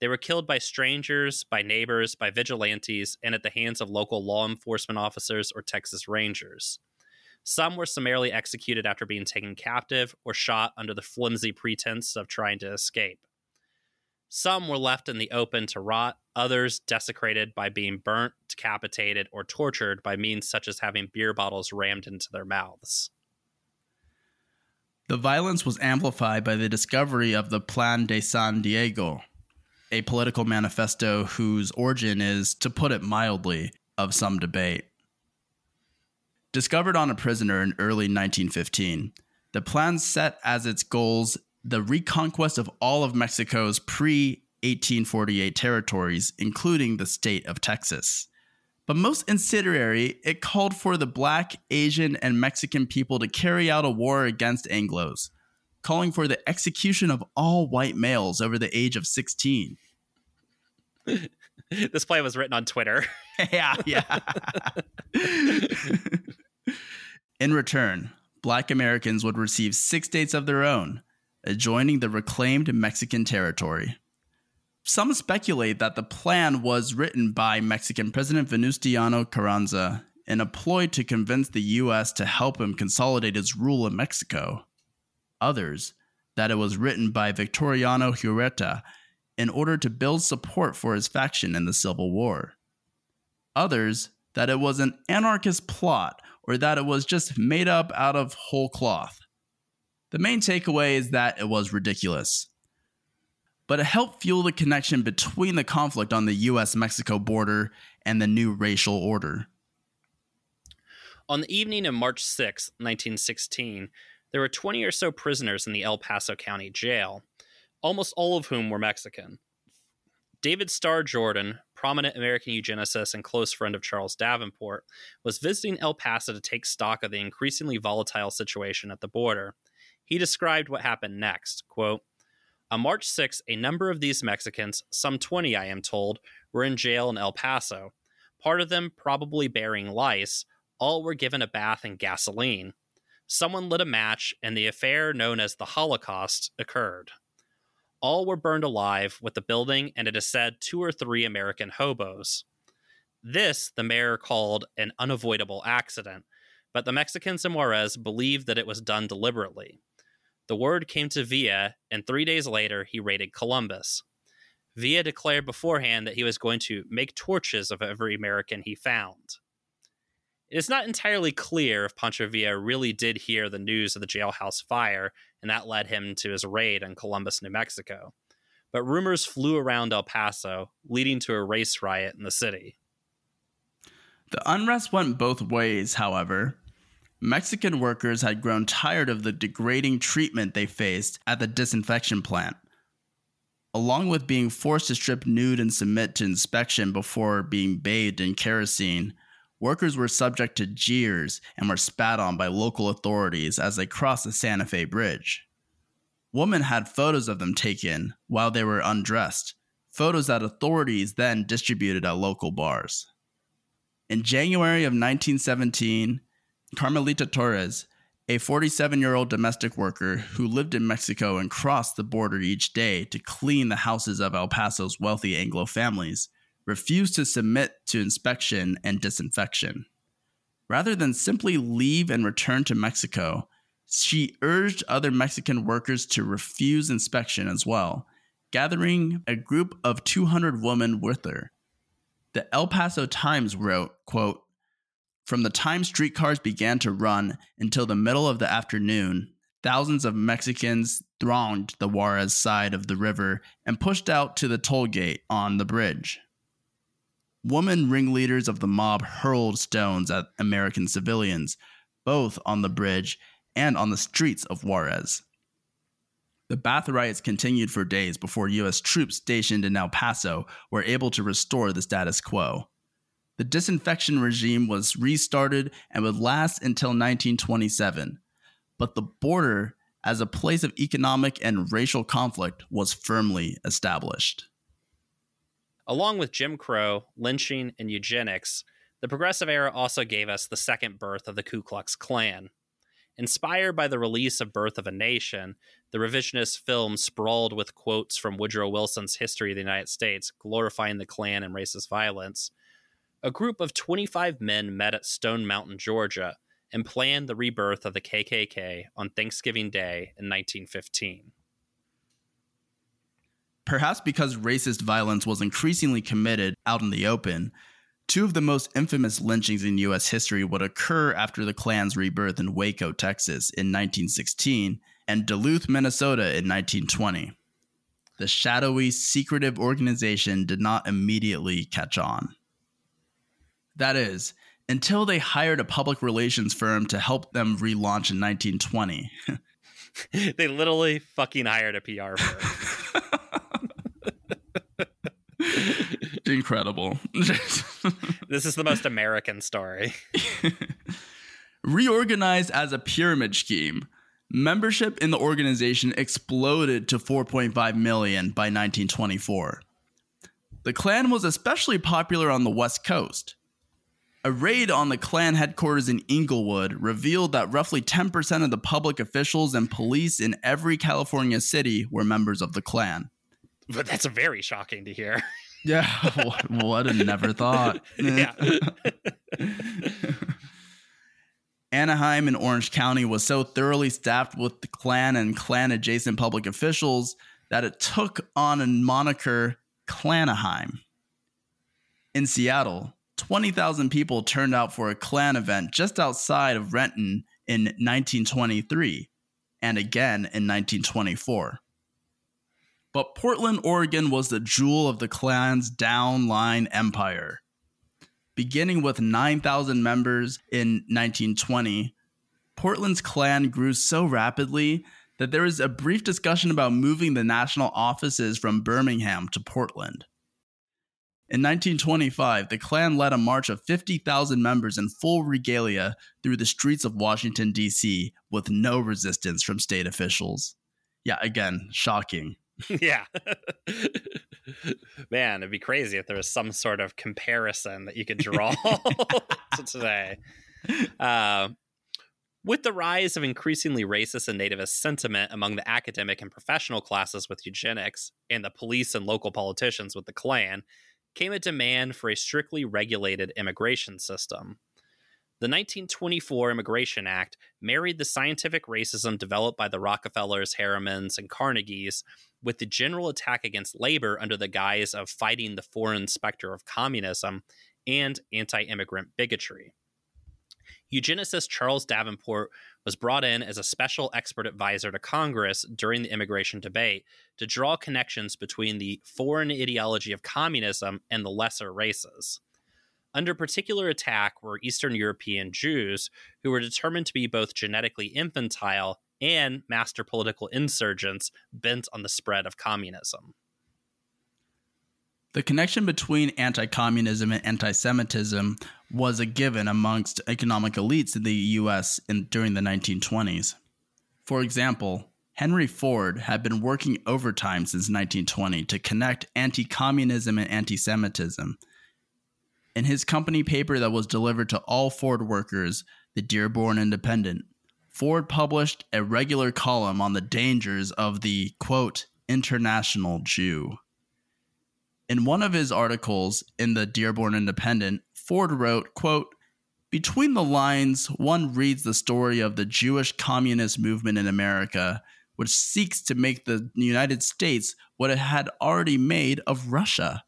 They were killed by strangers, by neighbors, by vigilantes, and at the hands of local law enforcement officers or Texas Rangers. Some were summarily executed after being taken captive or shot under the flimsy pretense of trying to escape. Some were left in the open to rot, others desecrated by being burnt, decapitated, or tortured by means such as having beer bottles rammed into their mouths. The violence was amplified by the discovery of the Plan de San Diego, a political manifesto whose origin is, to put it mildly, of some debate. Discovered on a prisoner in early 1915, the plan set as its goals the reconquest of all of Mexico's pre 1848 territories, including the state of Texas. But most incendiary, it called for the black, Asian, and Mexican people to carry out a war against Anglos, calling for the execution of all white males over the age of 16. [LAUGHS] this play was written on Twitter. [LAUGHS] yeah, yeah. In return, black Americans would receive six states of their own, adjoining the reclaimed Mexican territory some speculate that the plan was written by Mexican President Venustiano Carranza in a ploy to convince the U.S. to help him consolidate its rule in Mexico. Others, that it was written by Victoriano Huerta in order to build support for his faction in the Civil War. Others, that it was an anarchist plot or that it was just made up out of whole cloth. The main takeaway is that it was ridiculous. But it helped fuel the connection between the conflict on the US Mexico border and the new racial order. On the evening of March 6, 1916, there were 20 or so prisoners in the El Paso County Jail, almost all of whom were Mexican. David Starr Jordan, prominent American eugenicist and close friend of Charles Davenport, was visiting El Paso to take stock of the increasingly volatile situation at the border. He described what happened next. Quote, on March 6, a number of these Mexicans, some 20 I am told, were in jail in El Paso. Part of them probably bearing lice, all were given a bath in gasoline. Someone lit a match, and the affair known as the Holocaust occurred. All were burned alive, with the building and it is said two or three American hobos. This the mayor called an unavoidable accident, but the Mexicans in Juarez believed that it was done deliberately. The word came to Villa, and three days later, he raided Columbus. Villa declared beforehand that he was going to make torches of every American he found. It is not entirely clear if Pancho Villa really did hear the news of the jailhouse fire, and that led him to his raid on Columbus, New Mexico. But rumors flew around El Paso, leading to a race riot in the city. The unrest went both ways, however. Mexican workers had grown tired of the degrading treatment they faced at the disinfection plant. Along with being forced to strip nude and submit to inspection before being bathed in kerosene, workers were subject to jeers and were spat on by local authorities as they crossed the Santa Fe Bridge. Women had photos of them taken while they were undressed, photos that authorities then distributed at local bars. In January of 1917, Carmelita Torres, a 47 year old domestic worker who lived in Mexico and crossed the border each day to clean the houses of El Paso's wealthy Anglo families, refused to submit to inspection and disinfection. Rather than simply leave and return to Mexico, she urged other Mexican workers to refuse inspection as well, gathering a group of 200 women with her. The El Paso Times wrote, quote, from the time streetcars began to run until the middle of the afternoon, thousands of Mexicans thronged the Juarez side of the river and pushed out to the toll gate on the bridge. Woman ringleaders of the mob hurled stones at American civilians, both on the bridge and on the streets of Juarez. The bath riots continued for days before U.S. troops stationed in El Paso were able to restore the status quo. The disinfection regime was restarted and would last until 1927, but the border as a place of economic and racial conflict was firmly established. Along with Jim Crow, lynching, and eugenics, the Progressive Era also gave us the second birth of the Ku Klux Klan. Inspired by the release of Birth of a Nation, the revisionist film sprawled with quotes from Woodrow Wilson's History of the United States, glorifying the Klan and racist violence, a group of 25 men met at Stone Mountain, Georgia, and planned the rebirth of the KKK on Thanksgiving Day in 1915. Perhaps because racist violence was increasingly committed out in the open, two of the most infamous lynchings in U.S. history would occur after the Klan's rebirth in Waco, Texas in 1916 and Duluth, Minnesota in 1920. The shadowy, secretive organization did not immediately catch on. That is, until they hired a public relations firm to help them relaunch in 1920. [LAUGHS] they literally fucking hired a PR firm. [LAUGHS] Incredible. [LAUGHS] this is the most American story. Reorganized as a pyramid scheme, membership in the organization exploded to 4.5 million by 1924. The Klan was especially popular on the West Coast. A raid on the Klan headquarters in Inglewood revealed that roughly 10% of the public officials and police in every California city were members of the Klan. But that's very shocking to hear. [LAUGHS] Yeah, what a never thought. [LAUGHS] yeah. [LAUGHS] Anaheim in Orange County was so thoroughly staffed with the Klan and Klan adjacent public officials that it took on a moniker Klanaheim. In Seattle, 20,000 people turned out for a Klan event just outside of Renton in 1923. and again in 1924. But Portland, Oregon was the jewel of the Klan's downline empire. Beginning with 9,000 members in 1920, Portland's Klan grew so rapidly that there was a brief discussion about moving the national offices from Birmingham to Portland. In 1925, the Klan led a march of 50,000 members in full regalia through the streets of Washington, D.C., with no resistance from state officials. Yeah, again, shocking. [LAUGHS] yeah. [LAUGHS] Man, it'd be crazy if there was some sort of comparison that you could draw [LAUGHS] to today. Uh, with the rise of increasingly racist and nativist sentiment among the academic and professional classes with eugenics, and the police and local politicians with the Klan, came a demand for a strictly regulated immigration system. The 1924 Immigration Act married the scientific racism developed by the Rockefellers, Harrimans, and Carnegies with the general attack against labor under the guise of fighting the foreign specter of communism and anti immigrant bigotry. Eugenicist Charles Davenport was brought in as a special expert advisor to Congress during the immigration debate to draw connections between the foreign ideology of communism and the lesser races. Under particular attack were Eastern European Jews, who were determined to be both genetically infantile and master political insurgents bent on the spread of communism. The connection between anti communism and anti Semitism was a given amongst economic elites in the US in, during the 1920s. For example, Henry Ford had been working overtime since 1920 to connect anti communism and anti Semitism. In his company paper that was delivered to all Ford workers, the Dearborn Independent, Ford published a regular column on the dangers of the quote, international Jew. In one of his articles in the Dearborn Independent, Ford wrote, quote, Between the lines, one reads the story of the Jewish communist movement in America, which seeks to make the United States what it had already made of Russia.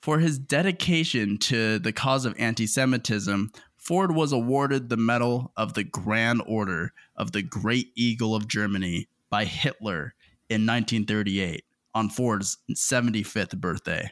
For his dedication to the cause of anti Semitism, Ford was awarded the Medal of the Grand Order of the Great Eagle of Germany by Hitler in 1938 on Ford's 75th birthday.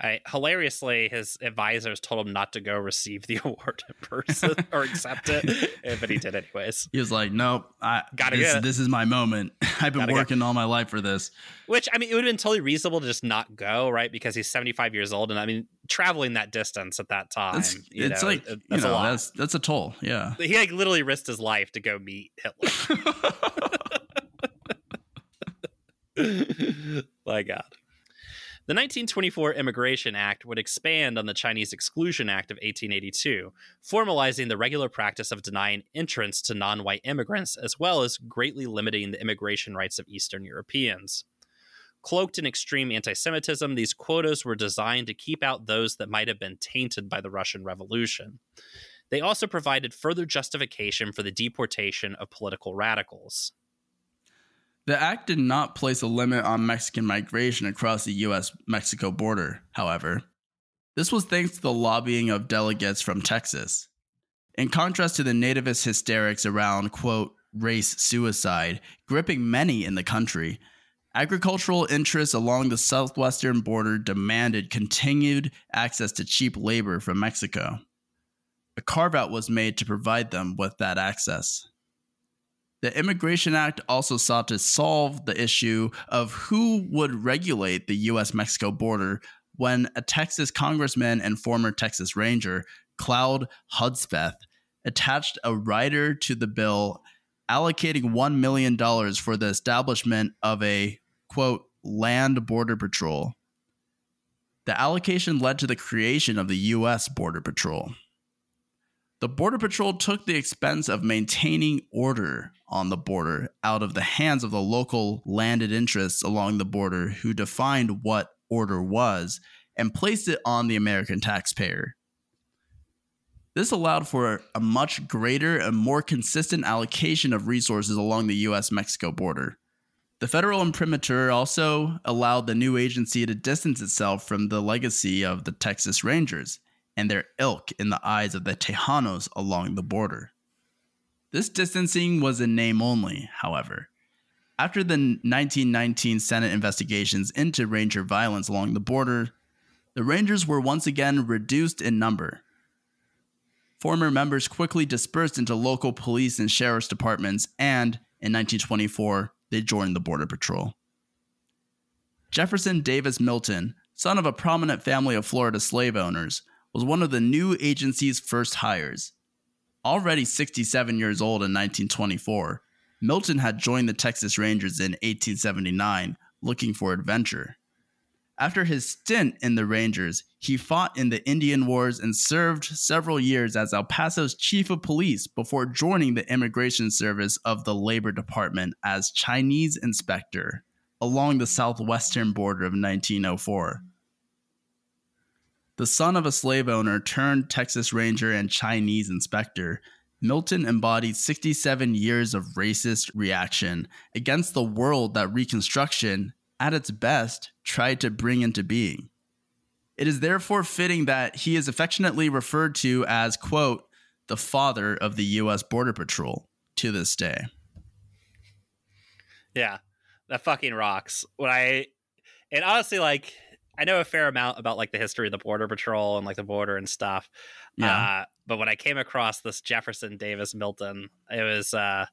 I, hilariously, his advisors told him not to go receive the [LAUGHS] award in person [LAUGHS] or accept it, eh, but he did anyways. He was like, "Nope, I Gotta this, it. this is my moment. [LAUGHS] I've been Gotta working all my life for this." Which I mean, it would have been totally reasonable to just not go, right? Because he's seventy five years old, and I mean, traveling that distance at that time, It's, it's know, like it- you that's a know lot. that's that's a toll. Yeah. He like literally risked his life to go meet Hitler. [LAUGHS] My God. The 1924 Immigration Act would expand on the Chinese Exclusion Act of 1882, formalizing the regular practice of denying entrance to non white immigrants, as well as greatly limiting the immigration rights of Eastern Europeans. Cloaked in extreme anti Semitism, these quotas were designed to keep out those that might have been tainted by the Russian Revolution. They also provided further justification for the deportation of political radicals. The act did not place a limit on Mexican migration across the US Mexico border, however. This was thanks to the lobbying of delegates from Texas. In contrast to the nativist hysterics around, quote, race suicide, gripping many in the country, agricultural interests along the southwestern border demanded continued access to cheap labor from Mexico. A carve out was made to provide them with that access. The Immigration Act also sought to solve the issue of who would regulate the US Mexico border when a Texas congressman and former Texas Ranger, Claude Hudspeth, attached a rider to the bill allocating $1 million for the establishment of a, quote, land border patrol. The allocation led to the creation of the U.S. Border Patrol. The Border Patrol took the expense of maintaining order on the border out of the hands of the local landed interests along the border who defined what order was and placed it on the American taxpayer. This allowed for a much greater and more consistent allocation of resources along the US Mexico border. The federal imprimatur also allowed the new agency to distance itself from the legacy of the Texas Rangers and their ilk in the eyes of the Tejanos along the border. This distancing was in name only, however. After the 1919 Senate investigations into Ranger violence along the border, the Rangers were once again reduced in number. Former members quickly dispersed into local police and sheriff's departments, and in 1924, they joined the Border Patrol. Jefferson Davis Milton, son of a prominent family of Florida slave owners, was one of the new agency's first hires. Already 67 years old in 1924, Milton had joined the Texas Rangers in 1879 looking for adventure. After his stint in the Rangers, he fought in the Indian Wars and served several years as El Paso's chief of police before joining the Immigration Service of the Labor Department as Chinese inspector along the southwestern border of 1904. The son of a slave owner turned Texas Ranger and Chinese inspector, Milton embodied 67 years of racist reaction against the world that Reconstruction, at its best, tried to bring into being. It is therefore fitting that he is affectionately referred to as, quote, the father of the U.S. Border Patrol to this day. Yeah, that fucking rocks. When I, and honestly, like, I know a fair amount about like the history of the Border Patrol and like the border and stuff. Yeah. Uh, but when I came across this Jefferson Davis Milton, it was uh,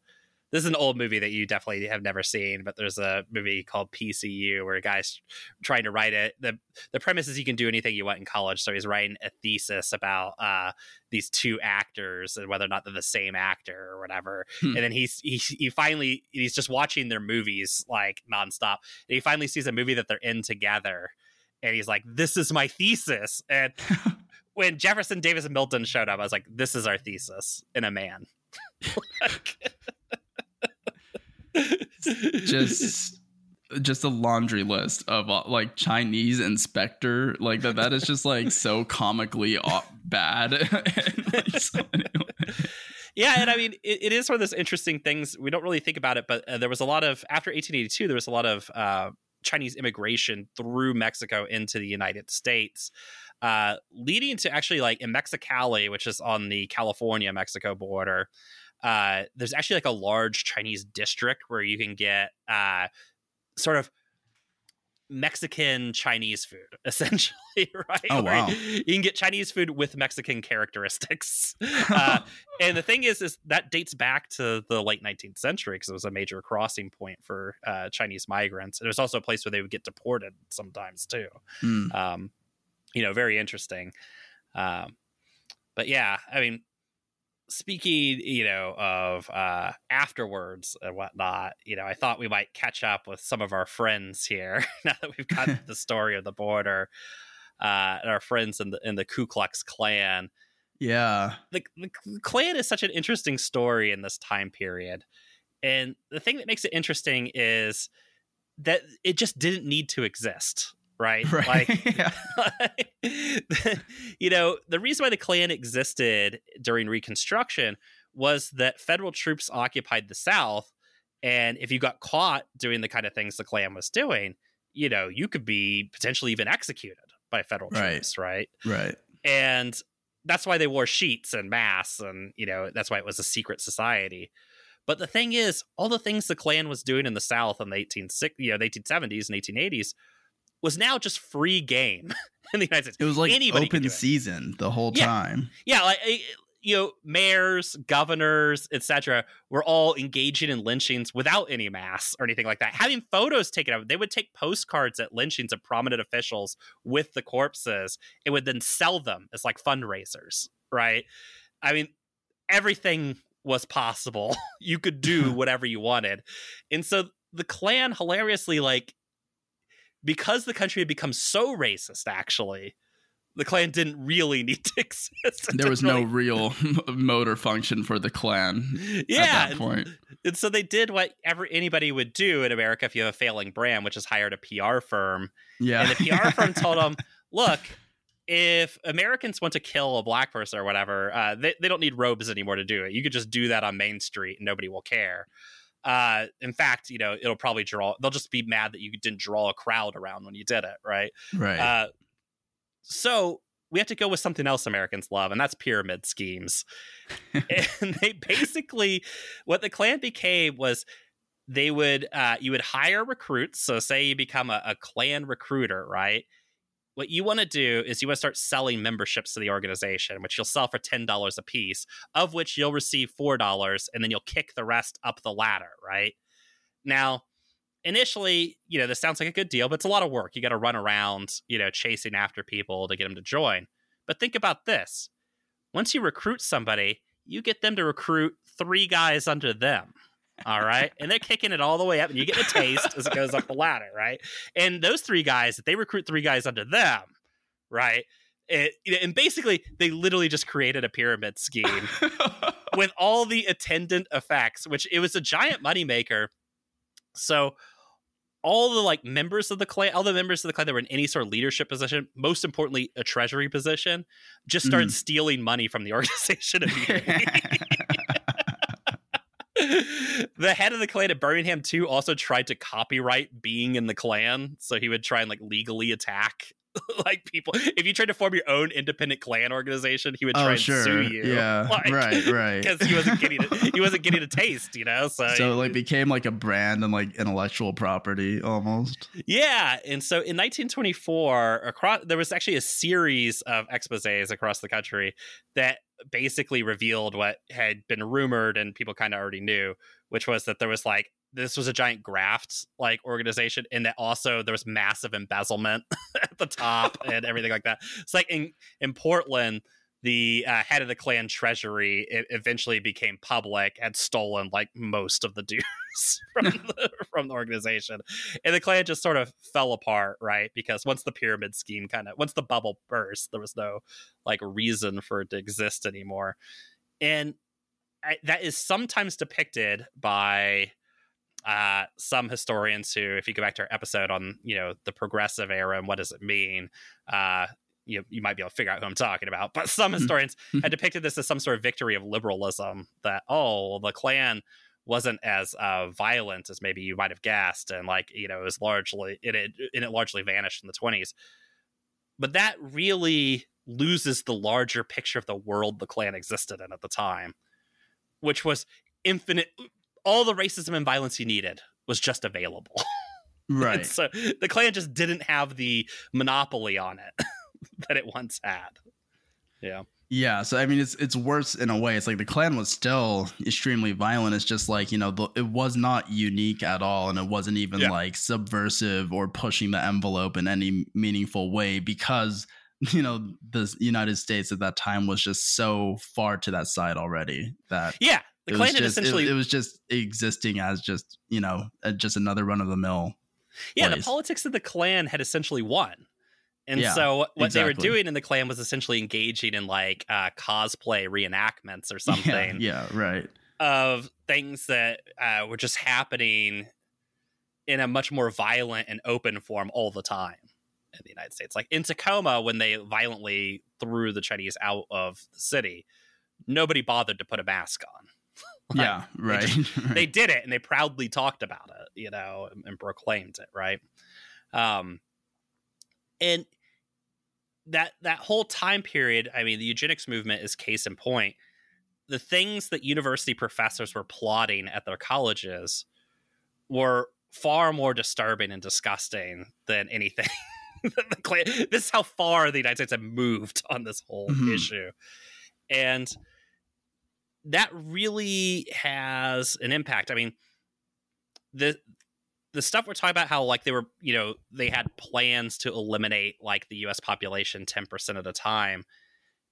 this is an old movie that you definitely have never seen, but there's a movie called PCU where a guy's trying to write it. the The premise is you can do anything you want in college, so he's writing a thesis about uh, these two actors and whether or not they're the same actor or whatever. Hmm. And then he's he, he finally he's just watching their movies like nonstop. And he finally sees a movie that they're in together, and he's like, "This is my thesis." And [LAUGHS] when Jefferson Davis and Milton showed up, I was like, "This is our thesis in a man." [LAUGHS] just just a laundry list of uh, like Chinese inspector like that that is just like so [LAUGHS] comically bad like, so anyway. yeah and i mean it, it is one of those interesting things we don't really think about it but uh, there was a lot of after 1882 there was a lot of uh, chinese immigration through mexico into the united states uh, leading to actually like in mexicali which is on the california mexico border uh, there's actually like a large Chinese district where you can get uh, sort of Mexican Chinese food, [LAUGHS] essentially, [LAUGHS] right? Oh wow! You can get Chinese food with Mexican characteristics, [LAUGHS] uh, and the thing is, is that dates back to the late 19th century because it was a major crossing point for uh, Chinese migrants. And it was also a place where they would get deported sometimes too. Mm. Um, you know, very interesting. Um, but yeah, I mean, speaking, you know, of uh, afterwards and whatnot, you know, I thought we might catch up with some of our friends here [LAUGHS] now that we've got [LAUGHS] the story of the border uh, and our friends in the in the Ku Klux Klan. Yeah, the, the Klan is such an interesting story in this time period, and the thing that makes it interesting is that it just didn't need to exist right? [LAUGHS] right. Like, [LAUGHS] [LAUGHS] you know, the reason why the Klan existed during Reconstruction was that federal troops occupied the South. And if you got caught doing the kind of things the Klan was doing, you know, you could be potentially even executed by federal troops, right? Right. And that's why they wore sheets and masks. And, you know, that's why it was a secret society. But the thing is, all the things the Klan was doing in the South in the 18, you know, the 1870s and 1880s was now just free game [LAUGHS] in the United States. It was like Anybody open season the whole yeah. time. Yeah, like eh, you know, mayors, governors, etc., were all engaging in lynchings without any masks or anything like that. Having photos taken of, they would take postcards at lynchings of prominent officials with the corpses. It would then sell them as like fundraisers, right? I mean, everything was possible. [LAUGHS] you could do [LAUGHS] whatever you wanted, and so the Klan hilariously like because the country had become so racist, actually, the Klan didn't really [LAUGHS] need to exist. There was really... no real [LAUGHS] motor function for the Klan yeah, at that point. And, and so they did what ever anybody would do in America if you have a failing brand, which is hired a PR firm. Yeah. And the PR firm [LAUGHS] told them, look, if Americans want to kill a black person or whatever, uh, they, they don't need robes anymore to do it. You could just do that on Main Street and nobody will care. Uh, in fact, you know, it'll probably draw. They'll just be mad that you didn't draw a crowd around when you did it, right? Right. Uh, so we have to go with something else Americans love, and that's pyramid schemes. [LAUGHS] and they basically, what the Klan became was they would, uh, you would hire recruits. So, say you become a, a Klan recruiter, right? What you want to do is you want to start selling memberships to the organization, which you'll sell for $10 a piece, of which you'll receive $4, and then you'll kick the rest up the ladder, right? Now, initially, you know, this sounds like a good deal, but it's a lot of work. You got to run around, you know, chasing after people to get them to join. But think about this once you recruit somebody, you get them to recruit three guys under them. All right. and they're kicking it all the way up, and you get a taste as it goes up the ladder, right? And those three guys, they recruit three guys under them, right? It, and basically, they literally just created a pyramid scheme [LAUGHS] with all the attendant effects, which it was a giant moneymaker. So all the like members of the Klan, all the members of the Klan that were in any sort of leadership position, most importantly, a treasury position, just started mm. stealing money from the [LAUGHS] organization immediately. [LAUGHS] the head of the Klan at Birmingham too also tried to copyright being in the Klan, so he would try and like legally attack [LAUGHS] like people if you tried to form your own independent Klan organization he would oh, try oh, and sure. sue you. Yeah. [LAUGHS] Like, right right. because he wasn't getting a, he wasn't getting a taste you know? So so it like became like a brand and like intellectual property almost. Yeah and so in 1924 across there was actually a series of exposés across the country that basically revealed what had been rumored and people kind of already knew which was that there was like this was a giant graft like organization and that also there was massive embezzlement [LAUGHS] at the top [LAUGHS] and everything like that. It's like in in portland the uh, head of the Klan treasury eventually became public had stolen like most of the [LAUGHS] dues from the, from the organization. And the Klan just sort of fell apart right? Because once the pyramid scheme kind of once the bubble burst there was no like reason for it to exist anymore. And I, that is sometimes depicted by uh, some historians who, if you go back to our episode on you know the progressive era and what does it mean, uh, you you might be able to figure out who I'm talking about. But some mm-hmm. historians had depicted this as some sort of victory of liberalism. That oh, the Klan wasn't as uh, violent as maybe you might have guessed, and like you know, it was largely it it, it largely vanished in the 20s. But that really loses the larger picture of the world the Klan existed in at the time, which was infinite all the racism and violence he needed was just available. [LAUGHS] Right. so the Klan just didn't have the monopoly on it [LAUGHS] that it once had. Yeah. Yeah, so I mean, it's it's worse in a way. It's like the Klan was still extremely violent. It's just like you know, the, it was not unique at all, and it wasn't even yeah. like subversive or pushing the envelope in any meaningful way because [LAUGHS] you know the United States at that time was just so far to that side already that yeah, the Klan had essentially it, it, was just existing as just you know just another run of the mill. Yeah, place. the politics of the Klan had essentially won. And yeah, so what exactly. they were doing in the Klan was essentially engaging in like uh, cosplay reenactments or [LAUGHS] something. Yeah, yeah right. Of things that uh, were just happening in a much more violent and open form all the time in the United States. Like in Tacoma, when they violently threw the Chinese out of the city, nobody bothered to put a mask on. [LAUGHS] like, yeah, right. [LAUGHS] They, just, right. they, did it and they proudly talked about it, you know, and, and proclaimed it, right? Um, and that that whole time period, I mean, the eugenics movement is case in point. The things that university professors were plotting at their colleges were far more disturbing and disgusting than anything. [LAUGHS] this is how far the United States have moved on this whole mm-hmm. issue. And that really has an impact. I mean, the the stuff we're talking about how like they were, you know, they had plans to eliminate like the US population 10% at a time.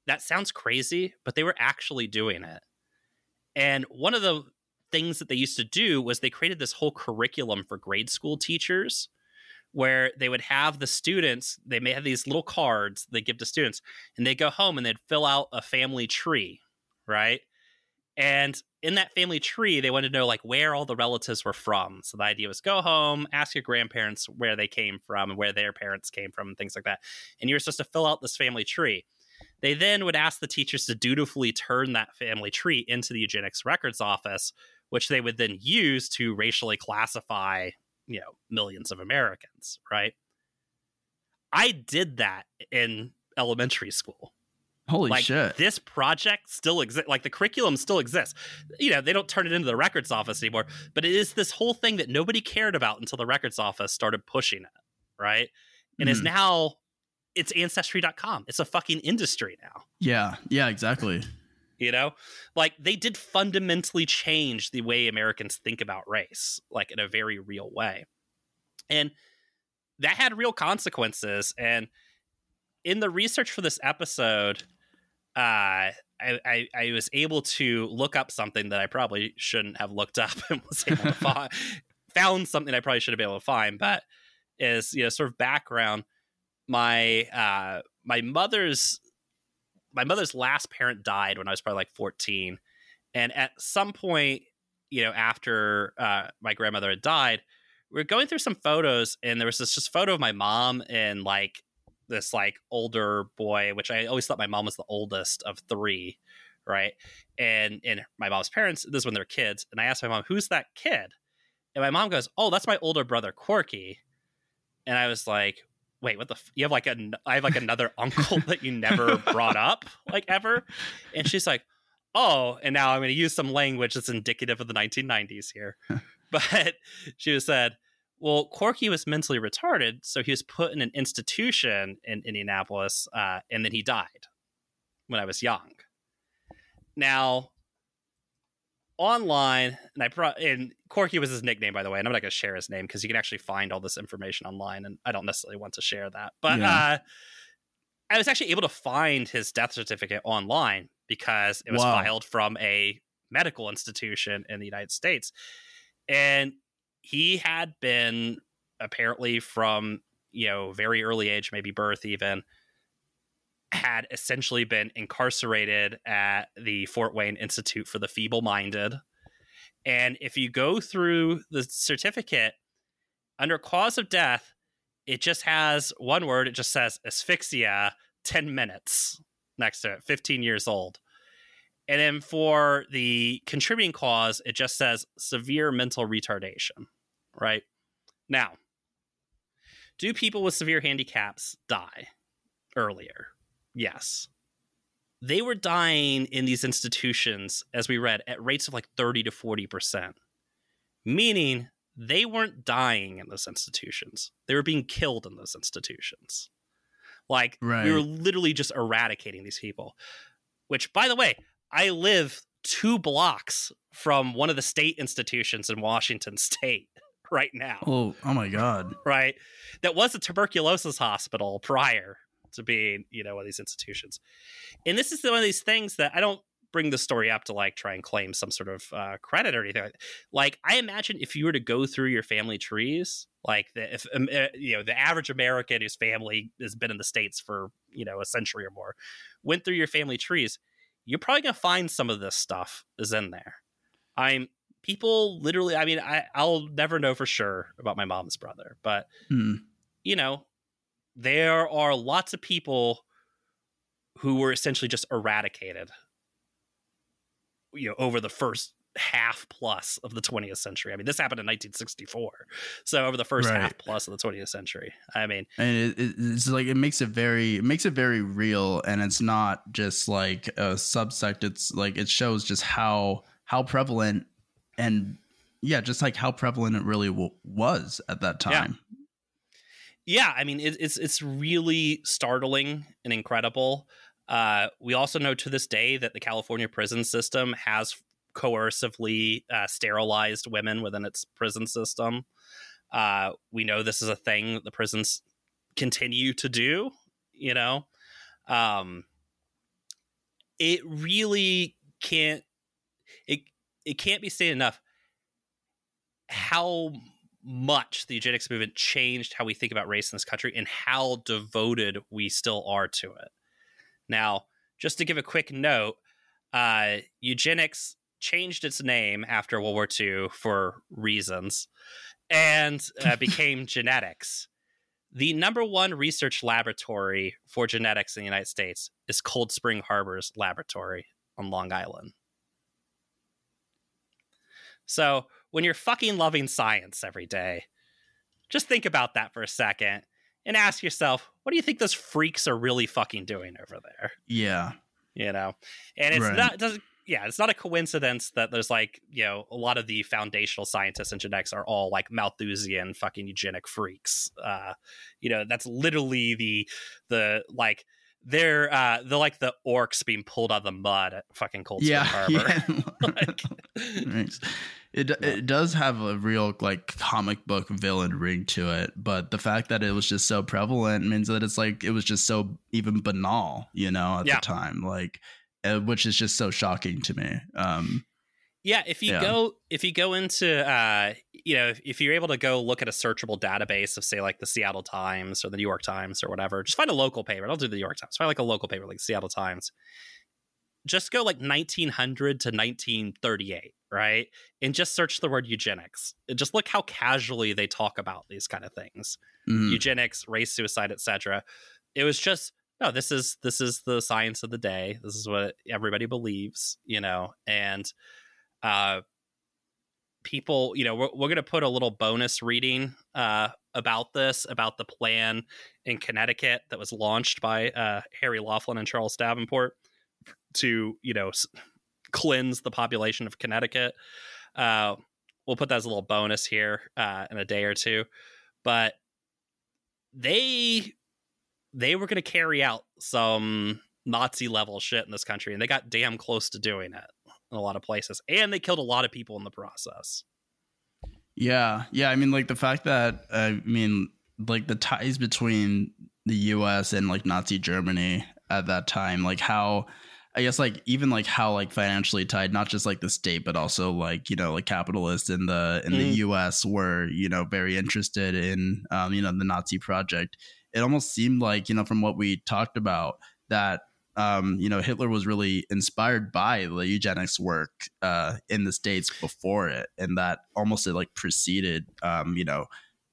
That sounds crazy, but they were actually doing it. And one of the things that they used to do was they created this whole curriculum for grade school teachers where they would have the students, they may have these little cards they give to students, and they go home and they'd fill out a family tree, right? And in that family tree, they wanted to know like where all the relatives were from. So the idea was go home, ask your grandparents where they came from and where their parents came from and things like that. And you were supposed to fill out this family tree. They then would ask the teachers to dutifully turn that family tree into the eugenics records office, which they would then use to racially classify, you know, millions of Americans, right? I did that in elementary school. Holy like shit. this project still exists like the curriculum still exists you know they don't turn it into the records office anymore but it is this whole thing that nobody cared about until the records office started pushing it right and is Mhm. now it's ancestry.com it's a fucking industry now Yeah, yeah, exactly. you know like they did fundamentally change the way americans think about race like in a very real way and that had real consequences and in the research for this episode uh I, I, I was able to look up something that I probably shouldn't have looked up [LAUGHS] and was able to find [LAUGHS] found something I probably should have been able to find, but is you know sort of background. My uh my mother's my mother's last parent died when I was probably like 14. And at some point, you know, after uh, my grandmother had died, we were going through some photos and there was this just photo of my mom and like this like older boy, which I always thought my mom was the oldest of three, right? And and my mom's parents, this is when they're kids, and I asked my mom, "Who's that kid?" And my mom goes, "Oh, that's my older brother Corky." And I was like, "Wait, what the? F- you have like a I have like another [LAUGHS] uncle that you never brought up like ever?" And she's like, "Oh," and now I'm going to use some language that's indicative of the 1990s here, [LAUGHS] but she was said, well, Corky was mentally retarded, so he was put in an institution in Indianapolis, uh, and then he died when I was young. Now, online, and I brought and Corky was his nickname, by the way, and I'm not going to share his name because you can actually find all this information online, and I don't necessarily want to share that. But Yeah. uh, I was actually able to find his death certificate online because it was Wow. filed from a medical institution in the United States, and he had been apparently from you know very early age maybe birth even had essentially been incarcerated at the fort wayne institute for the feeble-minded. And if you go through the certificate under cause of death it just has one word. It just says asphyxia 10 minutes next to it 15 years old and then for the contributing cause it just says severe mental retardation right now do people with severe handicaps die earlier? Yes. They were dying in these institutions, as we read, at rates of like 30 to 40%, meaning they weren't dying in those institutions. They were being killed in those institutions. Like, Right. we were literally just eradicating these people. Which, by the way, I live two blocks from one of the state institutions in Washington state [LAUGHS] right now Oh, oh my god. right? That was a tuberculosis hospital prior to being, you know, one of these institutions. And this is one of these things that I don't bring the story up to like try and claim some sort of uh, credit or anything. Like I imagine if you were to go through your family trees, like the, if um, uh, you know the average American whose family has been in the states for you know a century or more, went through your family trees, you're probably gonna find some of this stuff is in there. I'm people literally. I mean, I I'll never know for sure about my mom's brother, but Hmm. you know, there are lots of people who were essentially just eradicated, you know, over the first half plus of the 20th century. I mean, this happened in 1964. So over the first Right. half plus of the 20th century. I mean, and it, it, it's like it makes it very it makes it very real and it's not just like a subsect it's like it shows just how how prevalent and yeah just like how prevalent it really w- was at that Yeah. time yeah, I mean, it, it's it's really startling and incredible. Uh, we also know to this day that the California prison system has coercively uh, sterilized women within its prison system. Uh, we know this is a thing that the prisons continue to do. You know, um, it really can't it it can't be stated enough how much the eugenics movement changed how we think about race in this country and how devoted we still are to it. Now, just to give a quick note, uh, eugenics changed its name after World War II for reasons and uh, [LAUGHS] became genetics. The number one research laboratory for genetics in the United States is Cold Spring Harbor's laboratory on Long Island. So, when you're fucking loving science every day, just think about that for a second and ask yourself, what do you think those freaks are really fucking doing over there? Yeah. You know, and it's Right. not doesn't. Yeah, it's not a coincidence that there's like you know a lot of the foundational scientists in genetics are all like Malthusian fucking eugenic freaks. Uh, you know, that's literally the the like they're uh they're like the orcs being pulled out of the mud at fucking Cold Spring Yeah. [LAUGHS] Harbor. yeah. [LAUGHS] Like- Right. It [LAUGHS] it does have a real like comic book villain ring to it, but the fact that it was just so prevalent means that it's like it was just so even banal, you know, at Yeah. the time, like which is just so shocking to me. Um, Yeah, if you Yeah. go if you go into uh you know if, if you're able to go look at a searchable database of say like the Seattle Times or the New York Times or whatever, just find a local paper. I'll do the New York Times. Find like a local paper like Seattle Times. Just go like 1900 to 1938, right? And just search the word eugenics. And just look how casually they talk about these kind of things. mhm. Eugenics, race suicide, etc. It was just no, this is this is the science of the day. This is what everybody believes, you know, and uh people you know we're, we're going to put a little bonus reading uh about this about the plan in connecticut that was launched by uh harry laughlin and charles davenport to you know s- cleanse the population of connecticut uh we'll put that as a little bonus here uh in a day or two but they they were going to carry out some nazi level shit in this country and they got damn close to doing it in a lot of places and they killed a lot of people in the process Yeah, yeah. I mean, like the fact that I mean, like the ties between the U.S. and like Nazi Germany at that time, like how. I guess like even like how like financially tied, not just like the state, but also like you know like capitalists in the in the Mm. U.S. were you know very interested in um, you know the Nazi project. It almost seemed like you know from what we talked about that um, you know Hitler was really inspired by the eugenics work uh, in the states before it, and that almost it like preceded um, you know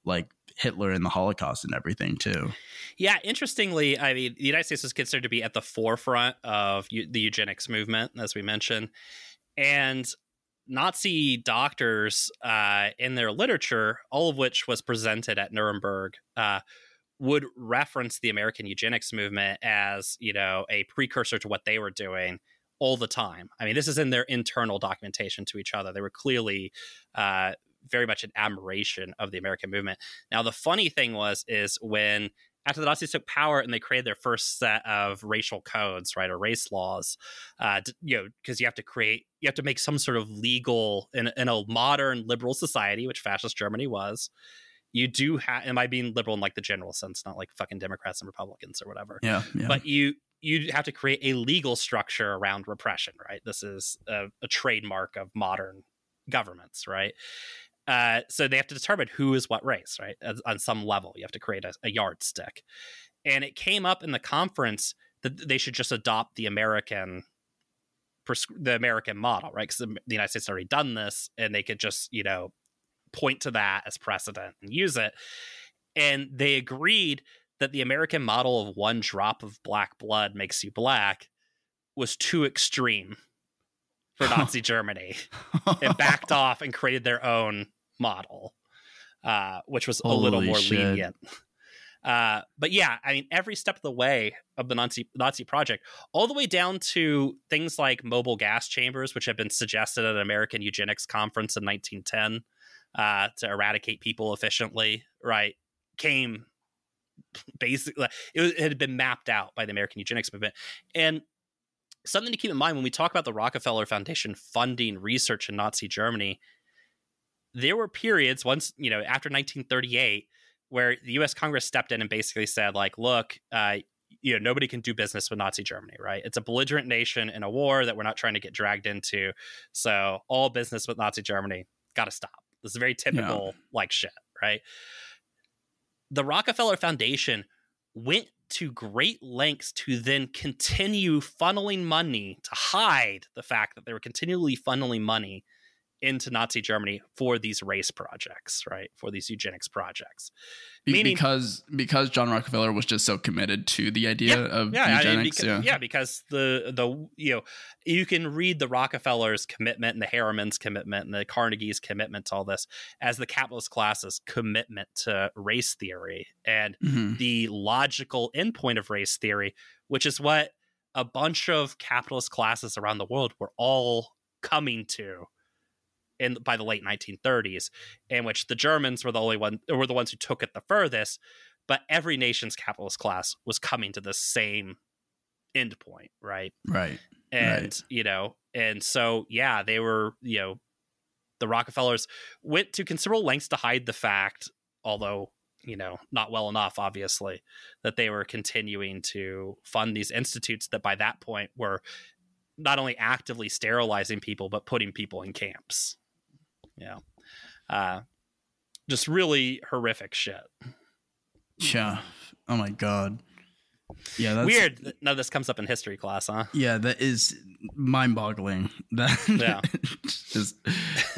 like Hitler and the Holocaust and everything too. Yeah, interestingly, I mean, the United States was considered to be at the forefront of eu- the eugenics movement, as we mentioned, and Nazi doctors uh, in their literature, all of which was presented at Nuremberg, uh, would reference the American eugenics movement as you know a precursor to what they were doing all the time. I mean, this is in their internal documentation to each other. They were clearly uh, very much an admiration of the American movement. Now, the funny thing was, is when after the Nazis took power and they created their first set of racial codes, right, or race laws, uh, you know, because you have to create, you have to make some sort of legal in, in a modern liberal society, which fascist Germany was. You do have, am I being liberal in like the general sense, not like fucking Democrats and Republicans or whatever? Yeah, yeah. But you you have to create a legal structure around repression, right? This is a, a trademark of modern governments, right? Uh, so they have to determine who is what race, right? As- on some level, you have to create a, a yardstick. And it came up in the conference that they should just adopt the American the American model, right? Because the, United States already done this, and they could just you know point to that as precedent and use it. And they agreed that the American model of one drop of black blood makes you black was too extreme for [LAUGHS] Nazi Germany and backed off and created their own model, uh, which was a little more shit. lenient. Uh, but yeah, I mean, every step of the way of the Nazi Nazi project, all the way down to things like mobile gas chambers, which had been suggested at an American eugenics conference in 1910 uh, to eradicate people efficiently, right? Came basically it, was, it had been mapped out by the American eugenics movement, and something to keep in mind when we talk about the Rockefeller Foundation funding research in Nazi Germany, there were periods once, you know, after 1938 where the US Congress stepped in and basically said like, look, uh, you know, nobody can do business with Nazi Germany, right? It's a belligerent nation in a war that we're not trying to get dragged into. So all business with Nazi Germany got to stop. This is very typical like shit, right? The Rockefeller Foundation went to great lengths to then continue funneling money to hide the fact that they were continually funneling money into Nazi Germany for these race projects, right? For these eugenics projects. Meaning- because because John Rockefeller was just so committed to the idea of yeah, I mean, eugenics. because, yeah. yeah, because the the you know you can read the Rockefellers' commitment and the Harriman's commitment and the Carnegie's commitment to all this as the capitalist class's commitment to race theory and Mhm. the logical endpoint of race theory, which is what a bunch of capitalist classes around the world were all coming to in by the late 1930s, in which the Germans were the only one were the ones who took it the furthest, but every nation's capitalist class was coming to the same endpoint, right? Right. and Right. you know and so yeah they were you know the rockefellers went to considerable lengths to hide the fact although you know not well enough obviously that they were continuing to fund these institutes that by that point were not only actively sterilizing people but putting people in camps know uh just really horrific shit Yeah. Oh my god. Yeah, that's weird of this comes up in history class huh Yeah, that is mind-boggling. [LAUGHS] That Yeah. [LAUGHS] just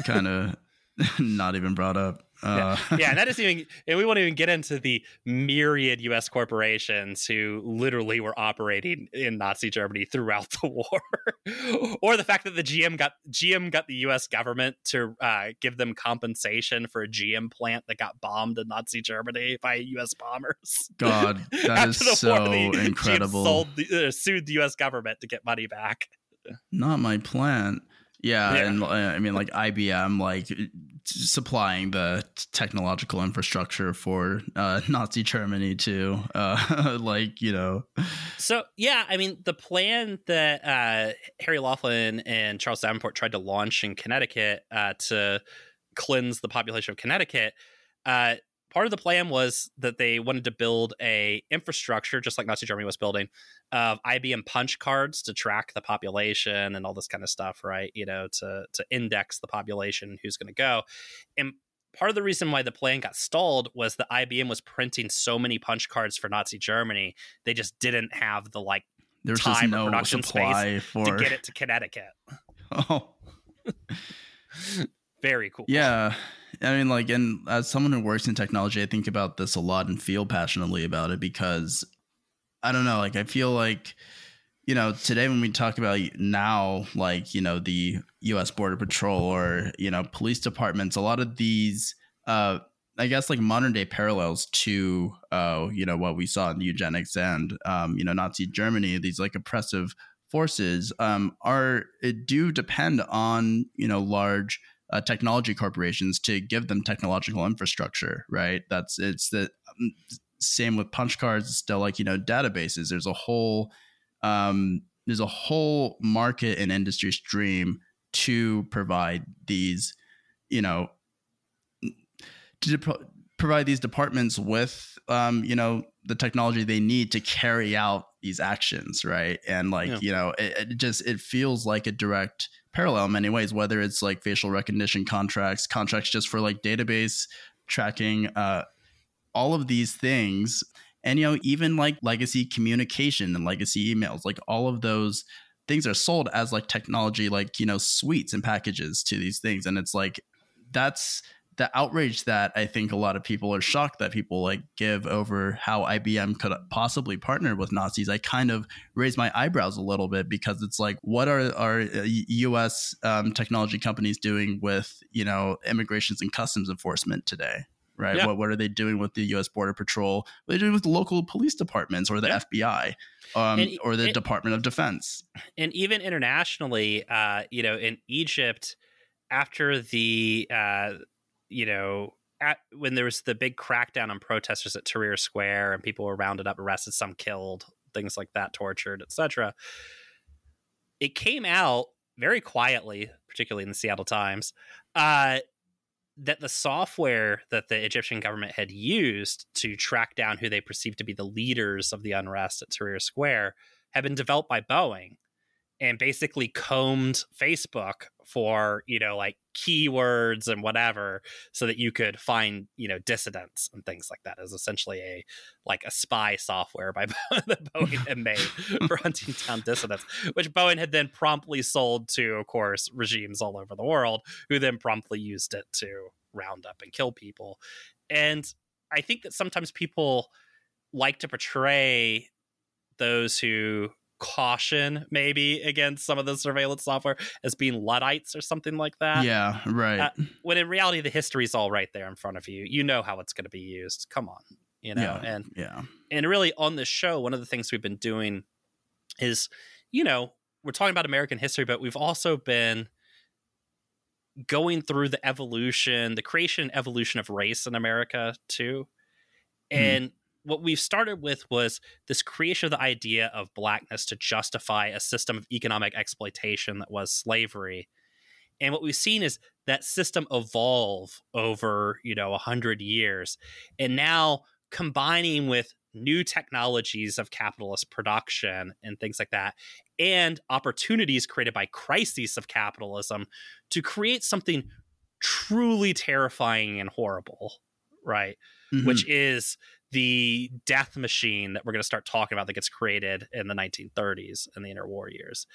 kind of [LAUGHS] not even brought up. Uh, yeah, and that [LAUGHS] isn't even, and we won't even get into the myriad U.S. corporations who literally were operating in Nazi Germany throughout the war, [LAUGHS] or the fact that the GM got GM got the U.S. government to uh, give them compensation for a GM plant that got bombed in Nazi Germany by U.S. bombers. God, [LAUGHS] that is so the incredible. sold the, uh, sued the U.S. government to get money back. not my plant. Yeah, Yeah. and uh, I mean, like IBM, like supplying the technological infrastructure for uh, Nazi Germany too. Uh, [LAUGHS] like you know, So yeah, I mean the plan that uh, Harry Laughlin and Charles Davenport tried to launch in Connecticut uh, to cleanse the population of Connecticut. Part of the plan was that they wanted to build a infrastructure, just like Nazi Germany was building, of IBM punch cards to track the population and all this kind of stuff, right? You know, to to index the population, who's going to go, and part of the reason why the plan got stalled was that IBM was printing so many punch cards for Nazi Germany, they just didn't have the like there's just Time or no production supply for. to get [LAUGHS] it to Connecticut. Oh, [LAUGHS] Very cool. yeah. I mean, like, and as someone who works in technology, I think about this a lot and feel passionately about it because I don't know, like, I feel like, you know, today when we talk about now, like, you know, the US Border Patrol or, you know, police departments, a lot of these, uh, I guess like modern day parallels to, uh, you know, what we saw in eugenics and, um, you know, Nazi Germany, these like oppressive forces, um, are, do depend on, you know, large, uh, technology corporations to give them technological infrastructure, right? That's it's the um, same with punch cards. It's still like you know databases. There's a whole um, there's a whole market and industry stream to provide these, you know, to pro- provide these departments with um, you know the technology they need to carry out these actions, right? And like Yeah. you know, it, it just it feels like a direct parallel in many ways, whether it's like facial recognition contracts, contracts just for like database tracking, uh, all of these things. And, you know, even like legacy communication and legacy emails, like all of those things are sold as like technology, like, you know, suites and packages to these things. And it's like, that's the outrage that I think a lot of people are shocked that people like give over how IBM could possibly partner with Nazis. I kind of raise my eyebrows a little bit because it's like, what are our uh, U.S. Um, technology companies doing with you know immigrations and customs enforcement today? Right? Yeah. What what are they doing with the U.S. Border Patrol? What are they doing with local police departments or the Yeah. FBI um, And- or the and- Department of Defense? and even internationally, uh, you know, in Egypt, after the, uh, you know, at, when there was the big crackdown on protesters at Tahrir Square and people were rounded up, arrested, some killed, things like that, tortured, etc. It came out very quietly, particularly in the Seattle Times, uh, that the software that the Egyptian government had used to track down who they perceived to be the leaders of the unrest at Tahrir Square had been developed by Boeing and basically combed Facebook for, you know, like keywords and whatever so that you could find, you know, dissidents and things like that. Is essentially a like a spy software by [LAUGHS] that Boeing had made [LAUGHS] for hunting down dissidents, which Boeing had then promptly sold to, of course, regimes all over the world who then promptly used it to round up and kill people. And I think that sometimes people like to portray those who caution maybe against some of the surveillance software as being luddites or something like that. Yeah, right. Uh, when in reality, the history is all right there in front of you. You know how it's going to be used. Come on, you know. Yeah, and yeah, and really on this show, one of the things we've been doing is, you know, we're talking about American history, but we've also been going through the evolution, the creation and evolution of race in America too. Hmm. And what we've started with was this creation of the idea of blackness to justify a system of economic exploitation that was slavery. And what we've seen is that system evolve over, you know, a hundred years. And now combining with new technologies of capitalist production and things like that, and opportunities created by crises of capitalism to create something truly terrifying and horrible, right? Mm-hmm. Which is the death machine that we're going to start talking about that gets created in the 1930s and the interwar years.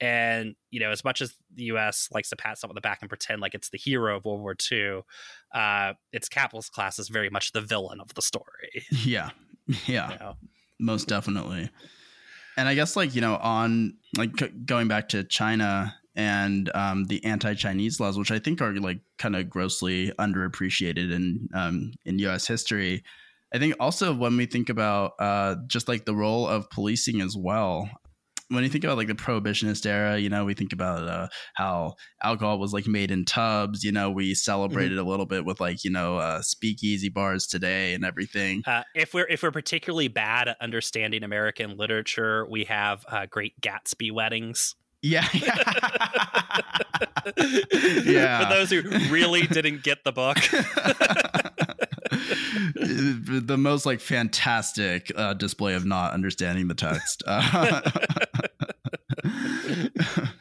And, you know, as much as the US likes to pat something on the back and pretend like it's the hero of World War II, uh, its capitalist class is very much the villain of the story. [LAUGHS] Yeah. Yeah. You know? Most definitely. And I guess, like, you know, on like c- going back to China and um, the anti-Chinese laws, which I think are like kind of grossly underappreciated in um, in U.S. history. I think also when we think about uh, just like the role of policing as well, when you think about like the prohibitionist era, you know, we think about uh, how alcohol was like made in tubs. You know, we celebrated mm-hmm. a little bit with like you know uh, speakeasy bars today and everything. Uh, if we're if we're particularly bad at understanding American literature, we have uh, Great Gatsby weddings. Yeah. [LAUGHS] [LAUGHS] yeah. For those who really didn't get the book. [LAUGHS] the most like fantastic uh, display of not understanding the text. [LAUGHS]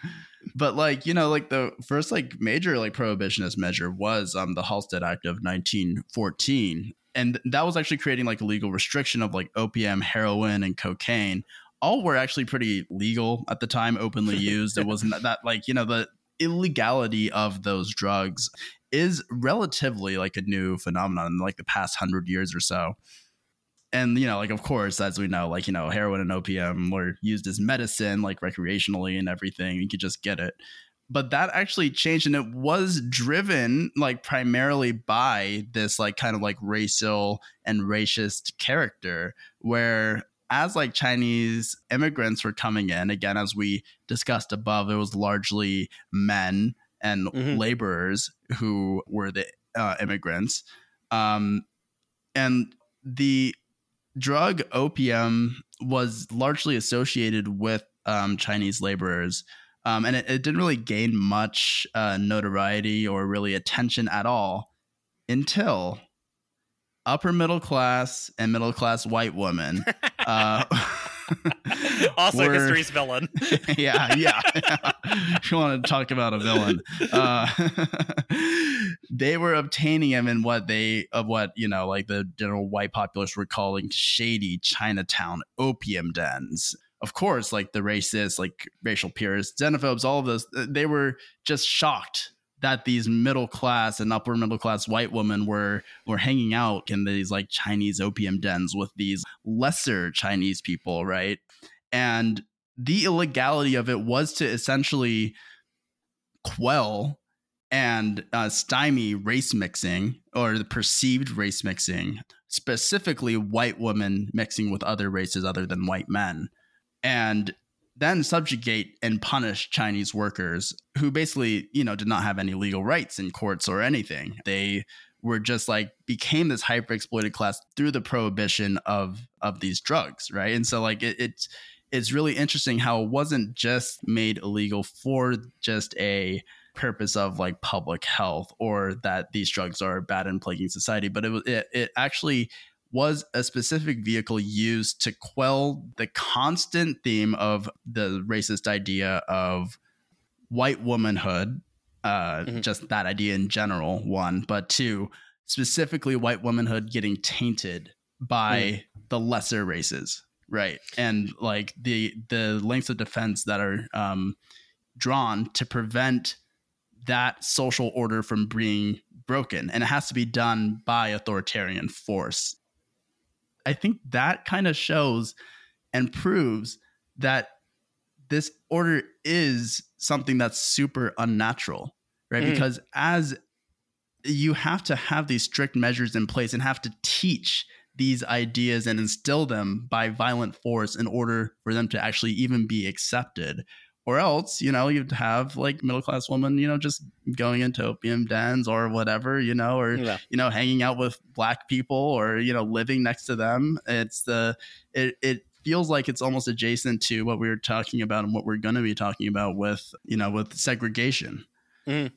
But like you know, like the first like major like prohibitionist measure was um the Halsted Act of 1914, and that was actually creating like a legal restriction of like opium, heroin, and cocaine. All were actually pretty legal at the time, openly used. It wasn't that like you know the illegality of those drugs is relatively like a new phenomenon in like the past hundred years or so. And you know, like of course, as we know, like you know, heroin and opium were used as medicine, like recreationally and everything. You could just get it. But that actually changed, and it was driven like primarily by this like kind of like racial and racist character, where as like Chinese immigrants were coming in, again, as we discussed above, it was largely men and mm-hmm. laborers who were the uh, immigrants. Um, and the drug opium was largely associated with um, Chinese laborers. Um, and it, it, didn't really gain much uh, notoriety or really attention at all until upper middle class and middle class white women [LAUGHS] uh, also, were, history's villain. [LAUGHS] yeah, yeah. if [LAUGHS] you want to talk about a villain? Uh, [LAUGHS] they were obtaining him in what they of what you know, like the general white populace were calling shady Chinatown opium dens of course, like the racists, like racial purists, xenophobes, all of those, they were just shocked that these middle class and upper middle class white women were were hanging out in these like Chinese opium dens with these lesser Chinese people, right? And the illegality of it was to essentially quell and uh, stymie race mixing or the perceived race mixing, specifically white women mixing with other races other than white men. And then subjugate and punish Chinese workers who basically, you know, did not have any legal rights in courts or anything. They were just like became this hyper exploited class through the prohibition of of these drugs, right? And so like it, it's it's really interesting how it wasn't just made illegal for just a purpose of like public health or that these drugs are bad and plaguing society, but it it, it actually was a specific vehicle used to quell the constant theme of the racist idea of white womanhood, uh, mm-hmm. just that idea in general, one, but two, specifically white womanhood getting tainted by mm. the lesser races, right? And like the the lengths of defense that are um, drawn to prevent that social order from being broken, and it has to be done by authoritarian force. I think that kind of shows and proves that this order is something that's super unnatural, right? Mm. Because as you have to have these strict measures in place and have to teach these ideas and instill them by violent force in order for them to actually even be accepted or else you know you'd have like middle class women you know just going into opium dens or whatever you know or yeah. you know hanging out with black people or you know living next to them it's the it, it feels like it's almost adjacent to what we were talking about and what we're going to be talking about with you know with segregation mm.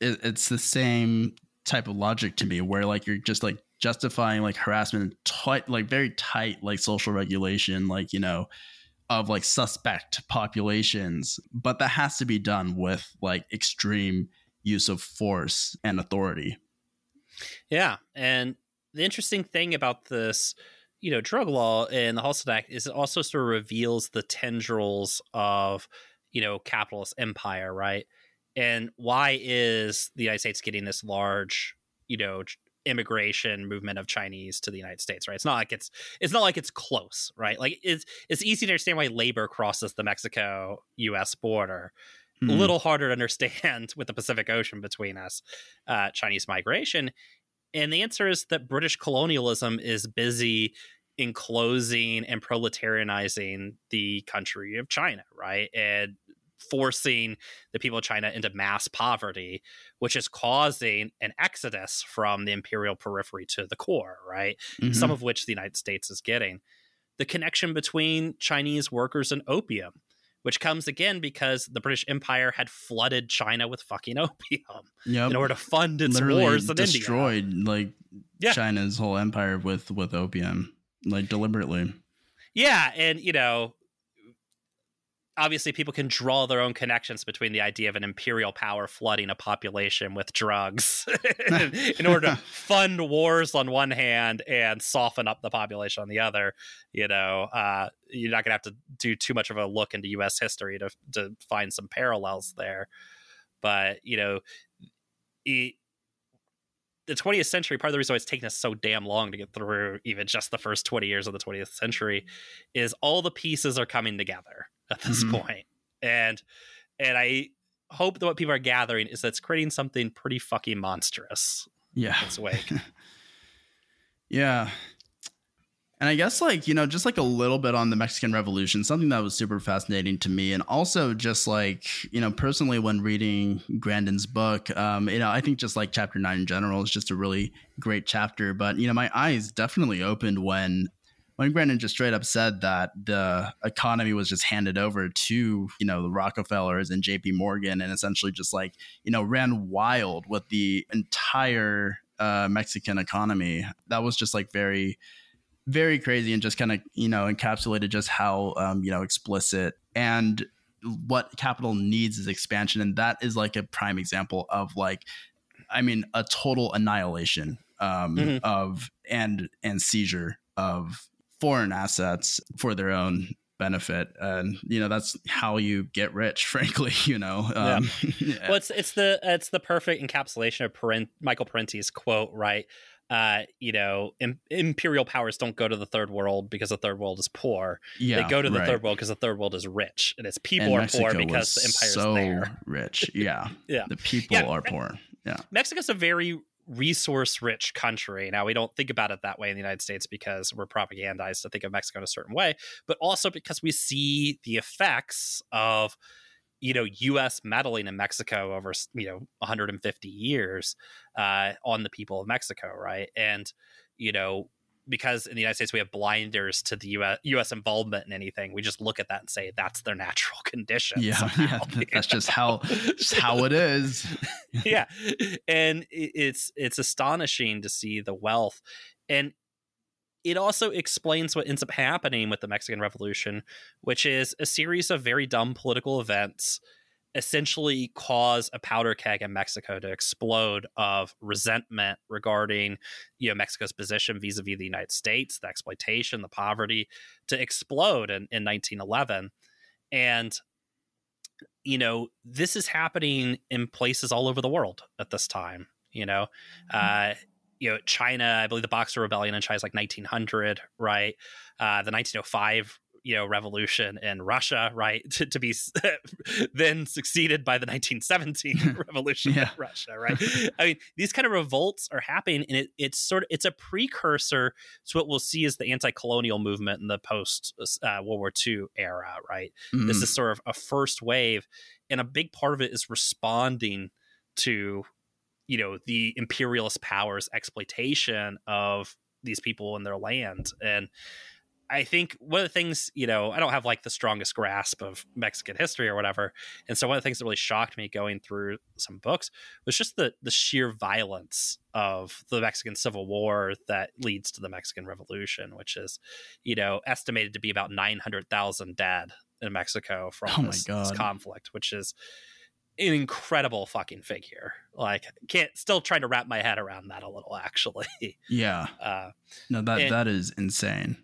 it, it's the same type of logic to me where like you're just like justifying like harassment tight like very tight like social regulation like you know of like suspect populations, but that has to be done with like extreme use of force and authority. Yeah, and the interesting thing about this, you know, drug law and the Halsted Act is it also sort of reveals the tendrils of, you know, capitalist empire, right? And why is the United States getting this large, you know, immigration movement of Chinese to the United States, right? It's not like it's it's not like it's close, right? Like it's it's easy to understand why labor crosses the Mexico US border. Mm. A hmm. little harder to understand [LAUGHS] with the Pacific Ocean between us, uh, Chinese migration. And the answer is that British colonialism is busy enclosing and proletarianizing the country of China, right? And forcing the people of China into mass poverty, which is causing an exodus from the imperial periphery to the core, right? Mm-hmm. Some of which the United States is getting. The connection between Chinese workers and opium, which comes again because the British Empire had flooded China with fucking [LAUGHS] opium yep. in order to fund its Literally wars in destroyed India. like yeah. China's whole empire with with opium, like deliberately. Yeah, and you know, obviously people can draw their own connections between the idea of an imperial power flooding a population with drugs [LAUGHS] in order to [LAUGHS] fund wars on one hand and soften up the population on the other you know uh, you're not going to have to do too much of a look into us history to, to find some parallels there. But you know it, the 20th century, part of the reason why it's taken us so damn long to get through even just the first 20 years of the 20th century is all the pieces are coming together at this mm-hmm. point. And and I hope that what people are gathering is that's creating something pretty fucking monstrous. Yeah. Its wake. [LAUGHS] yeah. And I guess like, you know, just like a little bit on the Mexican Revolution, something that was super fascinating to me. And also just like, you know, personally when reading Grandin's book, um, you know, I think just like chapter nine in general is just a really great chapter. But, you know, my eyes definitely opened when when Grandin just straight up said that the economy was just handed over to, you know, the Rockefellers and JP Morgan and essentially just like, you know, ran wild with the entire uh, Mexican economy. That was just like very, very crazy and just kind of, you know, encapsulated just how, um, you know, explicit and what capital needs is expansion. And that is like a prime example of like, I mean, a total annihilation um, mm-hmm. of and and seizure of foreign assets for their own benefit and you know that's how you get rich [LAUGHS] frankly you know um, yeah. [LAUGHS] yeah. well it's it's the it's the perfect encapsulation of Parent, michael parenti's quote right uh, you know, Im- imperial powers don't go to the third world because the third world is poor. Yeah, they go to the right. third world because the third world is rich, and its people and are Mexico poor because the empire's so there. rich. [LAUGHS] Yeah, yeah. The people yeah. are poor. Yeah, Mexico's a very resource rich country. Now, we don't think about it that way in the United States because we're propagandized to think of Mexico in a certain way, but also because we see the effects of you know U.S. meddling in Mexico over you know 150 years uh, on the people of Mexico, right? And you know because in the United States we have blinders to the US, US involvement in anything. We just look at that and say that's their natural [LAUGHS] condition. Yeah, somehow, yeah that's just [LAUGHS] how just how it is. [LAUGHS] yeah, and it's it's astonishing to see the wealth, and it also explains what ends up happening with the Mexican Revolution, which is a series of very dumb political events essentially cause a powder keg in Mexico to explode of resentment regarding you know Mexico's position vis-a-vis the United States, the exploitation, the poverty to explode in, in 1911. And you know, this is happening in places all over the world at this time, you know. Mm-hmm. Uh you know, China, I believe the Boxer Rebellion in China is like 1900, right? Uh, the 1905 you know revolution in Russia, right? [LAUGHS] To, to be [LAUGHS] then succeeded by the 1917 [LAUGHS] revolution yeah. in Russia, right? I mean, these kind of revolts are happening, and it, it's sort of it's a precursor to what we'll see as the anti-colonial movement in the post uh, World War II era, right? Mm. This is sort of a first wave, and a big part of it is responding to you know the imperialist powers exploitation of these people and their land and I think one of the things, you know, I don't have like the strongest grasp of Mexican history or whatever. And so one of the things that really shocked me going through some books was just the the sheer violence of the Mexican Civil War that leads to the Mexican Revolution, which is, you know, estimated to be about 900,000 dead in Mexico from oh this, this conflict, which is an incredible fucking figure. Like, can't still trying to wrap my head around that a little, actually. Yeah. [LAUGHS] Uh, no, that and, that is insane.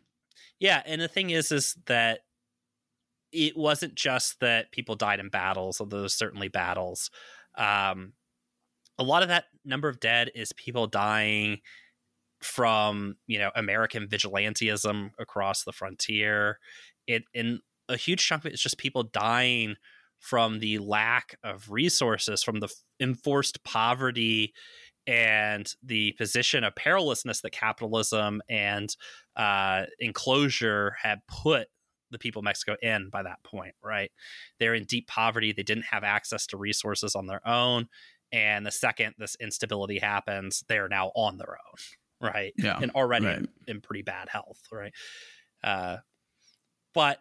Yeah, and the thing is, is that it wasn't just that people died in battles, although there's certainly battles. Um, a lot of that number of dead is people dying from you know American vigilantism across the frontier. It and a huge chunk of it is just people dying from the lack of resources, from the enforced poverty and the position of perilousness that capitalism and uh, enclosure had put the people of Mexico in by that point, right? They're in deep poverty. They didn't have access to resources on their own. And the second this instability happens, they're now on their own, [LAUGHS] right? Yeah. And already right. in, in, pretty bad health, right? Uh, but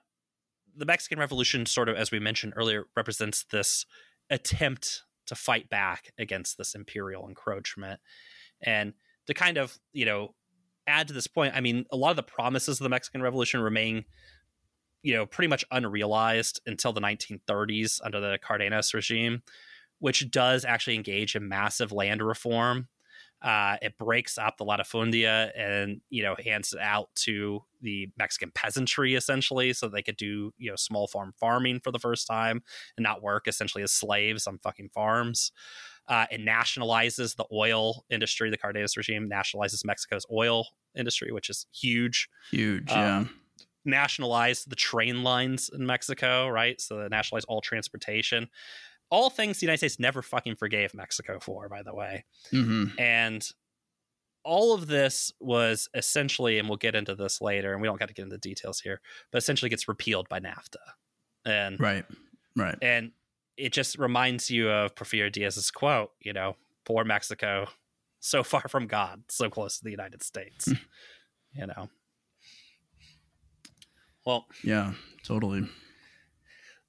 the Mexican Revolution, sort of as we mentioned earlier, represents this attempt to fight back against this imperial encroachment. And to kind of, you know, add to this point, I mean, a lot of the promises of the Mexican Revolution remain, you know, pretty much unrealized until the 1930s under the Cardenas regime, which does actually engage in massive land reform uh, it breaks up the latifundia and you know hands it out to the Mexican peasantry essentially, so they could do you know small farm farming for the first time and not work essentially as slaves on fucking farms. Uh, it nationalizes the oil industry. The Cardenas regime nationalizes Mexico's oil industry, which is huge. Huge, um, yeah. Nationalized the train lines in Mexico, right? So they nationalized all transportation all things the United States never fucking forgave Mexico for, by the way. Mm-hmm. And all of this was essentially, and we'll get into this later, and we don't got to get into the details here, but essentially gets repealed by NAFTA. And right, right, and it just reminds you of Porfirio Diaz's quote, you know, poor Mexico, so far from God, so close to the United States. you know. Well, yeah, totally.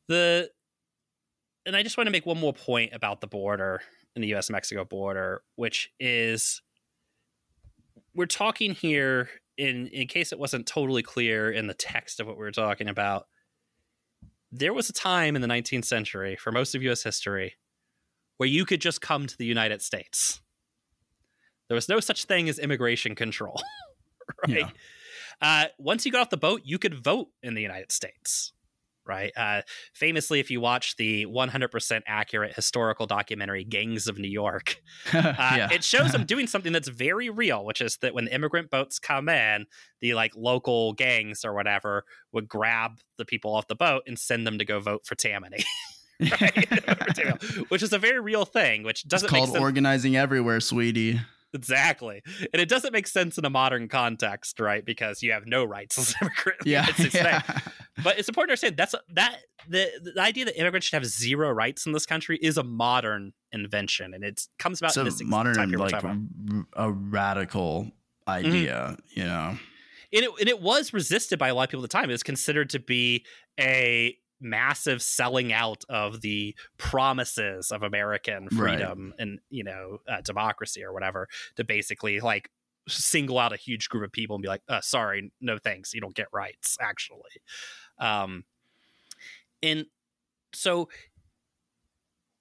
The and I just want to make one more point about the border in the US Mexico border, which is we're talking here in in case it wasn't totally clear in the text of what we were talking about. There was a time in the 19th century for most of US history where you could just come to the United States. There was no such thing as immigration control, [LAUGHS] right? Yeah. Uh, once you got off the boat, you could vote in the United States right? Uh, famously, if you watch the 100% accurate historical documentary Gangs of New York, [LAUGHS] uh, yeah. [LAUGHS] it shows them doing something that's very real, which is that when immigrant boats come in, the like local gangs or whatever would grab the people off the boat and send them to go vote for Tammany. [LAUGHS] which is a very real thing, which doesn't it's called organizing everywhere, sweetie. Exactly. And it doesn't make sense in a modern context, right? Because you have no rights as an immigrant. Yeah. yeah. But it's important to understand that's that the, the idea that immigrants should have zero rights in this country is a modern invention and it comes about it's a modern like r- a radical idea, mm-hmm. you know. And it, and it was resisted by a lot of people at the time. It was considered to be a massive selling out of the promises of American freedom right. and you know uh, democracy or whatever to basically like single out a huge group of people and be like, uh, sorry, no thanks, you don't get rights, actually. Um, and so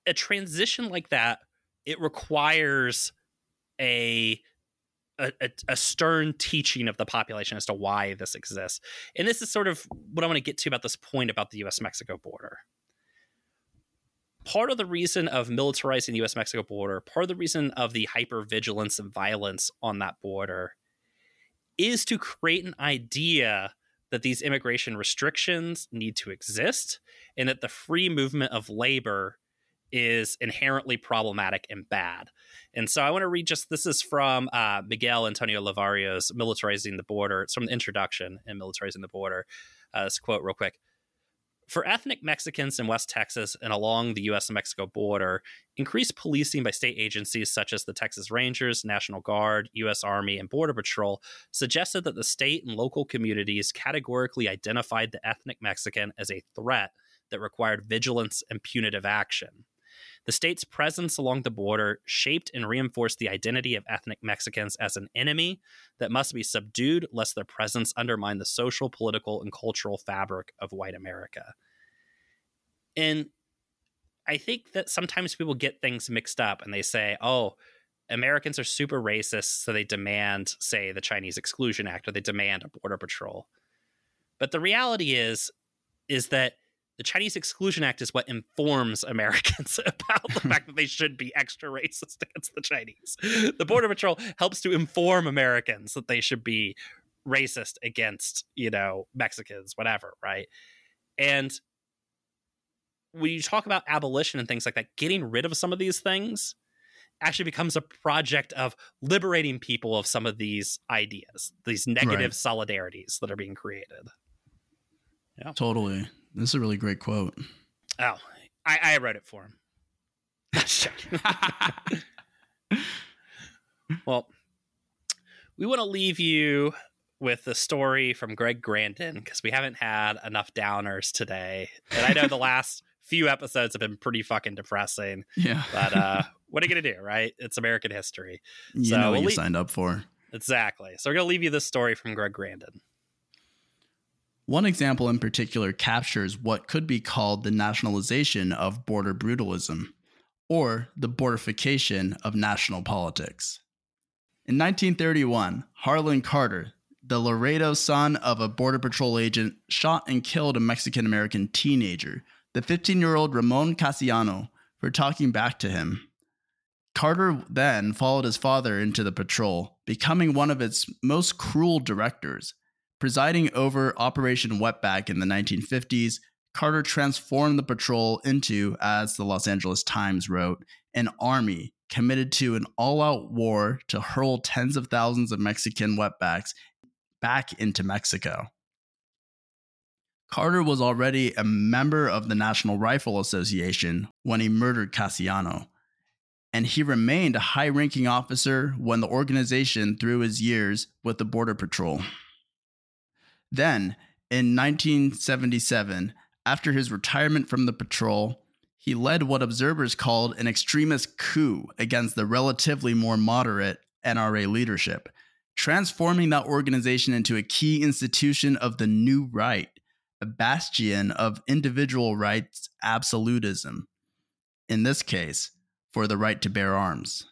a transition like that, it requires a a, a, stern teaching of the population as to why this exists. And this is sort of what I want to get to about this point about the US Mexico border. Part of the reason of militarizing the US Mexico border, part of the reason of the hypervigilance and violence on that border is to create an idea that these immigration restrictions need to exist and that the free movement of labor is inherently problematic and bad. And so I want to read just this is from uh, Miguel Antonio Levario's Militarizing the Border. It's from the introduction in Militarizing the Border. Uh, this quote, real quick. For ethnic Mexicans in West Texas and along the U.S. Mexico border, increased policing by state agencies such as the Texas Rangers, National Guard, U.S. Army, and Border Patrol suggested that the state and local communities categorically identified the ethnic Mexican as a threat that required vigilance and punitive action. The state's presence along the border shaped and reinforced the identity of ethnic Mexicans as an enemy that must be subdued lest their presence undermine the social, political, and cultural fabric of white America. And I think that sometimes people get things mixed up and they say, oh, Americans are super racist, so they demand, say, the Chinese Exclusion Act or they demand a border patrol. But the reality is, is that the Chinese Exclusion Act is what informs [LAUGHS] Americans [LAUGHS] about the fact that they should be extra racist against the Chinese. The Border Patrol helps to inform Americans that they should be racist against, you know, Mexicans, whatever, right? And when you talk about abolition and things like that, getting rid of some of these things actually becomes a project of liberating people of some of these ideas, these negative right. solidarities that are being created. Yeah. Totally. This is a really great quote. Oh, I, I wrote it for him. [LAUGHS] [LAUGHS] well, we want to leave you with the story from Greg Grandin because we haven't had enough downers today. And I know the [LAUGHS] last few episodes have been pretty fucking depressing. Yeah. But uh, what are you going to do, right? It's American history. You so know what we'll you signed up for. Exactly. So we're going to leave you this story from Greg Grandin. One example in particular captures what could be called the nationalization of border brutalism, or the bordification of national politics. In 1931, Harlon Carter, the Laredo son of a Border Patrol agent, shot and killed a Mexican American teenager, the 15 year old Ramon Casiano, for talking back to him. Carter then followed his father into the patrol, becoming one of its most cruel directors Presiding over Operation Wetback in the 1950s, Carter transformed the patrol into, as the Los Angeles Times wrote, an army committed to an all out war to hurl tens of thousands of Mexican wetbacks back into Mexico. Carter was already a member of the National Rifle Association when he murdered Casiano, and he remained a high ranking officer when the organization through his years with the Border Patrol. Then, in 1977, after his retirement from the patrol, he led what observers called an extremist coup against the relatively more moderate NRA leadership, transforming that organization into a key institution of the new right, a bastion of individual rights absolutism. In this case, for the right to bear arms.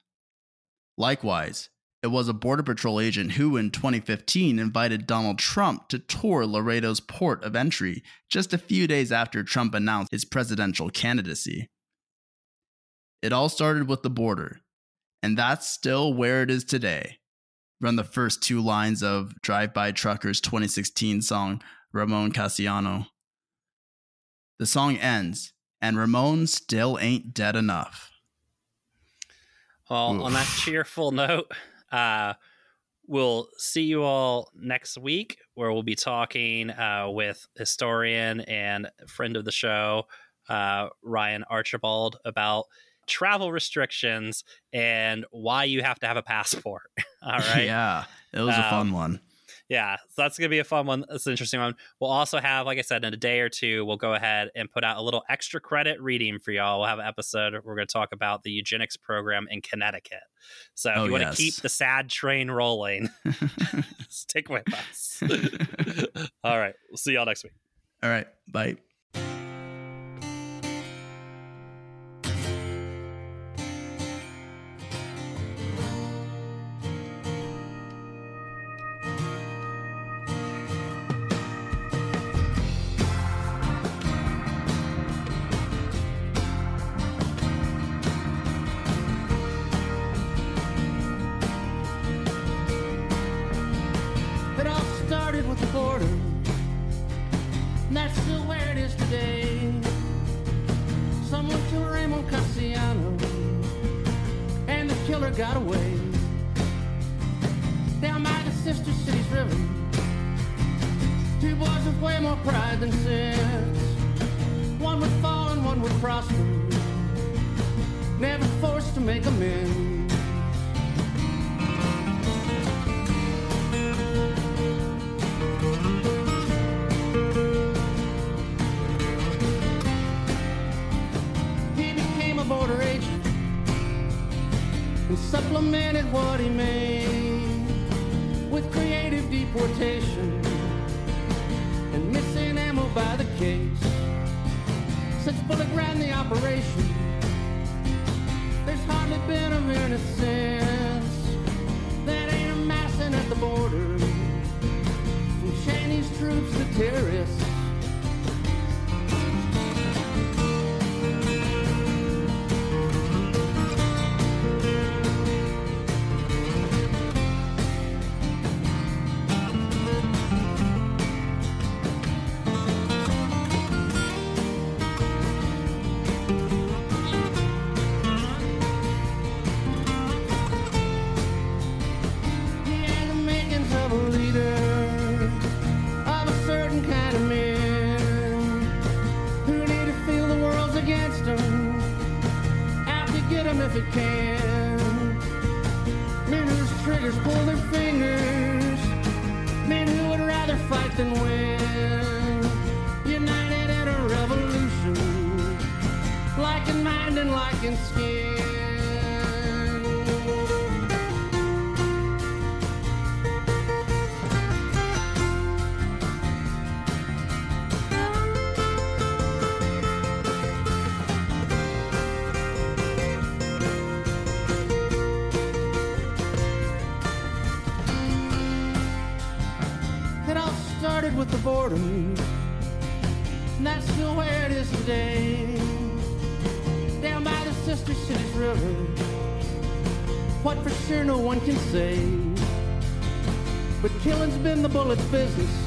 Likewise, it was a Border Patrol agent who, in 2015, invited Donald Trump to tour Laredo's port of entry just a few days after Trump announced his presidential candidacy. It all started with the border, and that's still where it is today. Run the first two lines of Drive By Truckers' 2016 song, Ramon Casiano. The song ends, and Ramon still ain't dead enough. Well, Oof. on that cheerful note, uh, we'll see you all next week, where we'll be talking uh, with historian and friend of the show, uh, Ryan Archibald, about travel restrictions and why you have to have a passport. [LAUGHS] all right. [LAUGHS] yeah, it was a fun um, one. Yeah, so that's gonna be a fun one. It's an interesting one. We'll also have, like I said, in a day or two, we'll go ahead and put out a little extra credit reading for y'all. We'll have an episode. Where we're gonna talk about the eugenics program in Connecticut. So if Oh, you want to yes. keep the sad train rolling, [LAUGHS] [LAUGHS] stick with us. [LAUGHS] All right, we'll see y'all next week. All right. Bye. Made with creative deportation and missing ammo by the case. Since Bullock ran the operation, say. But killing's been the bullet's business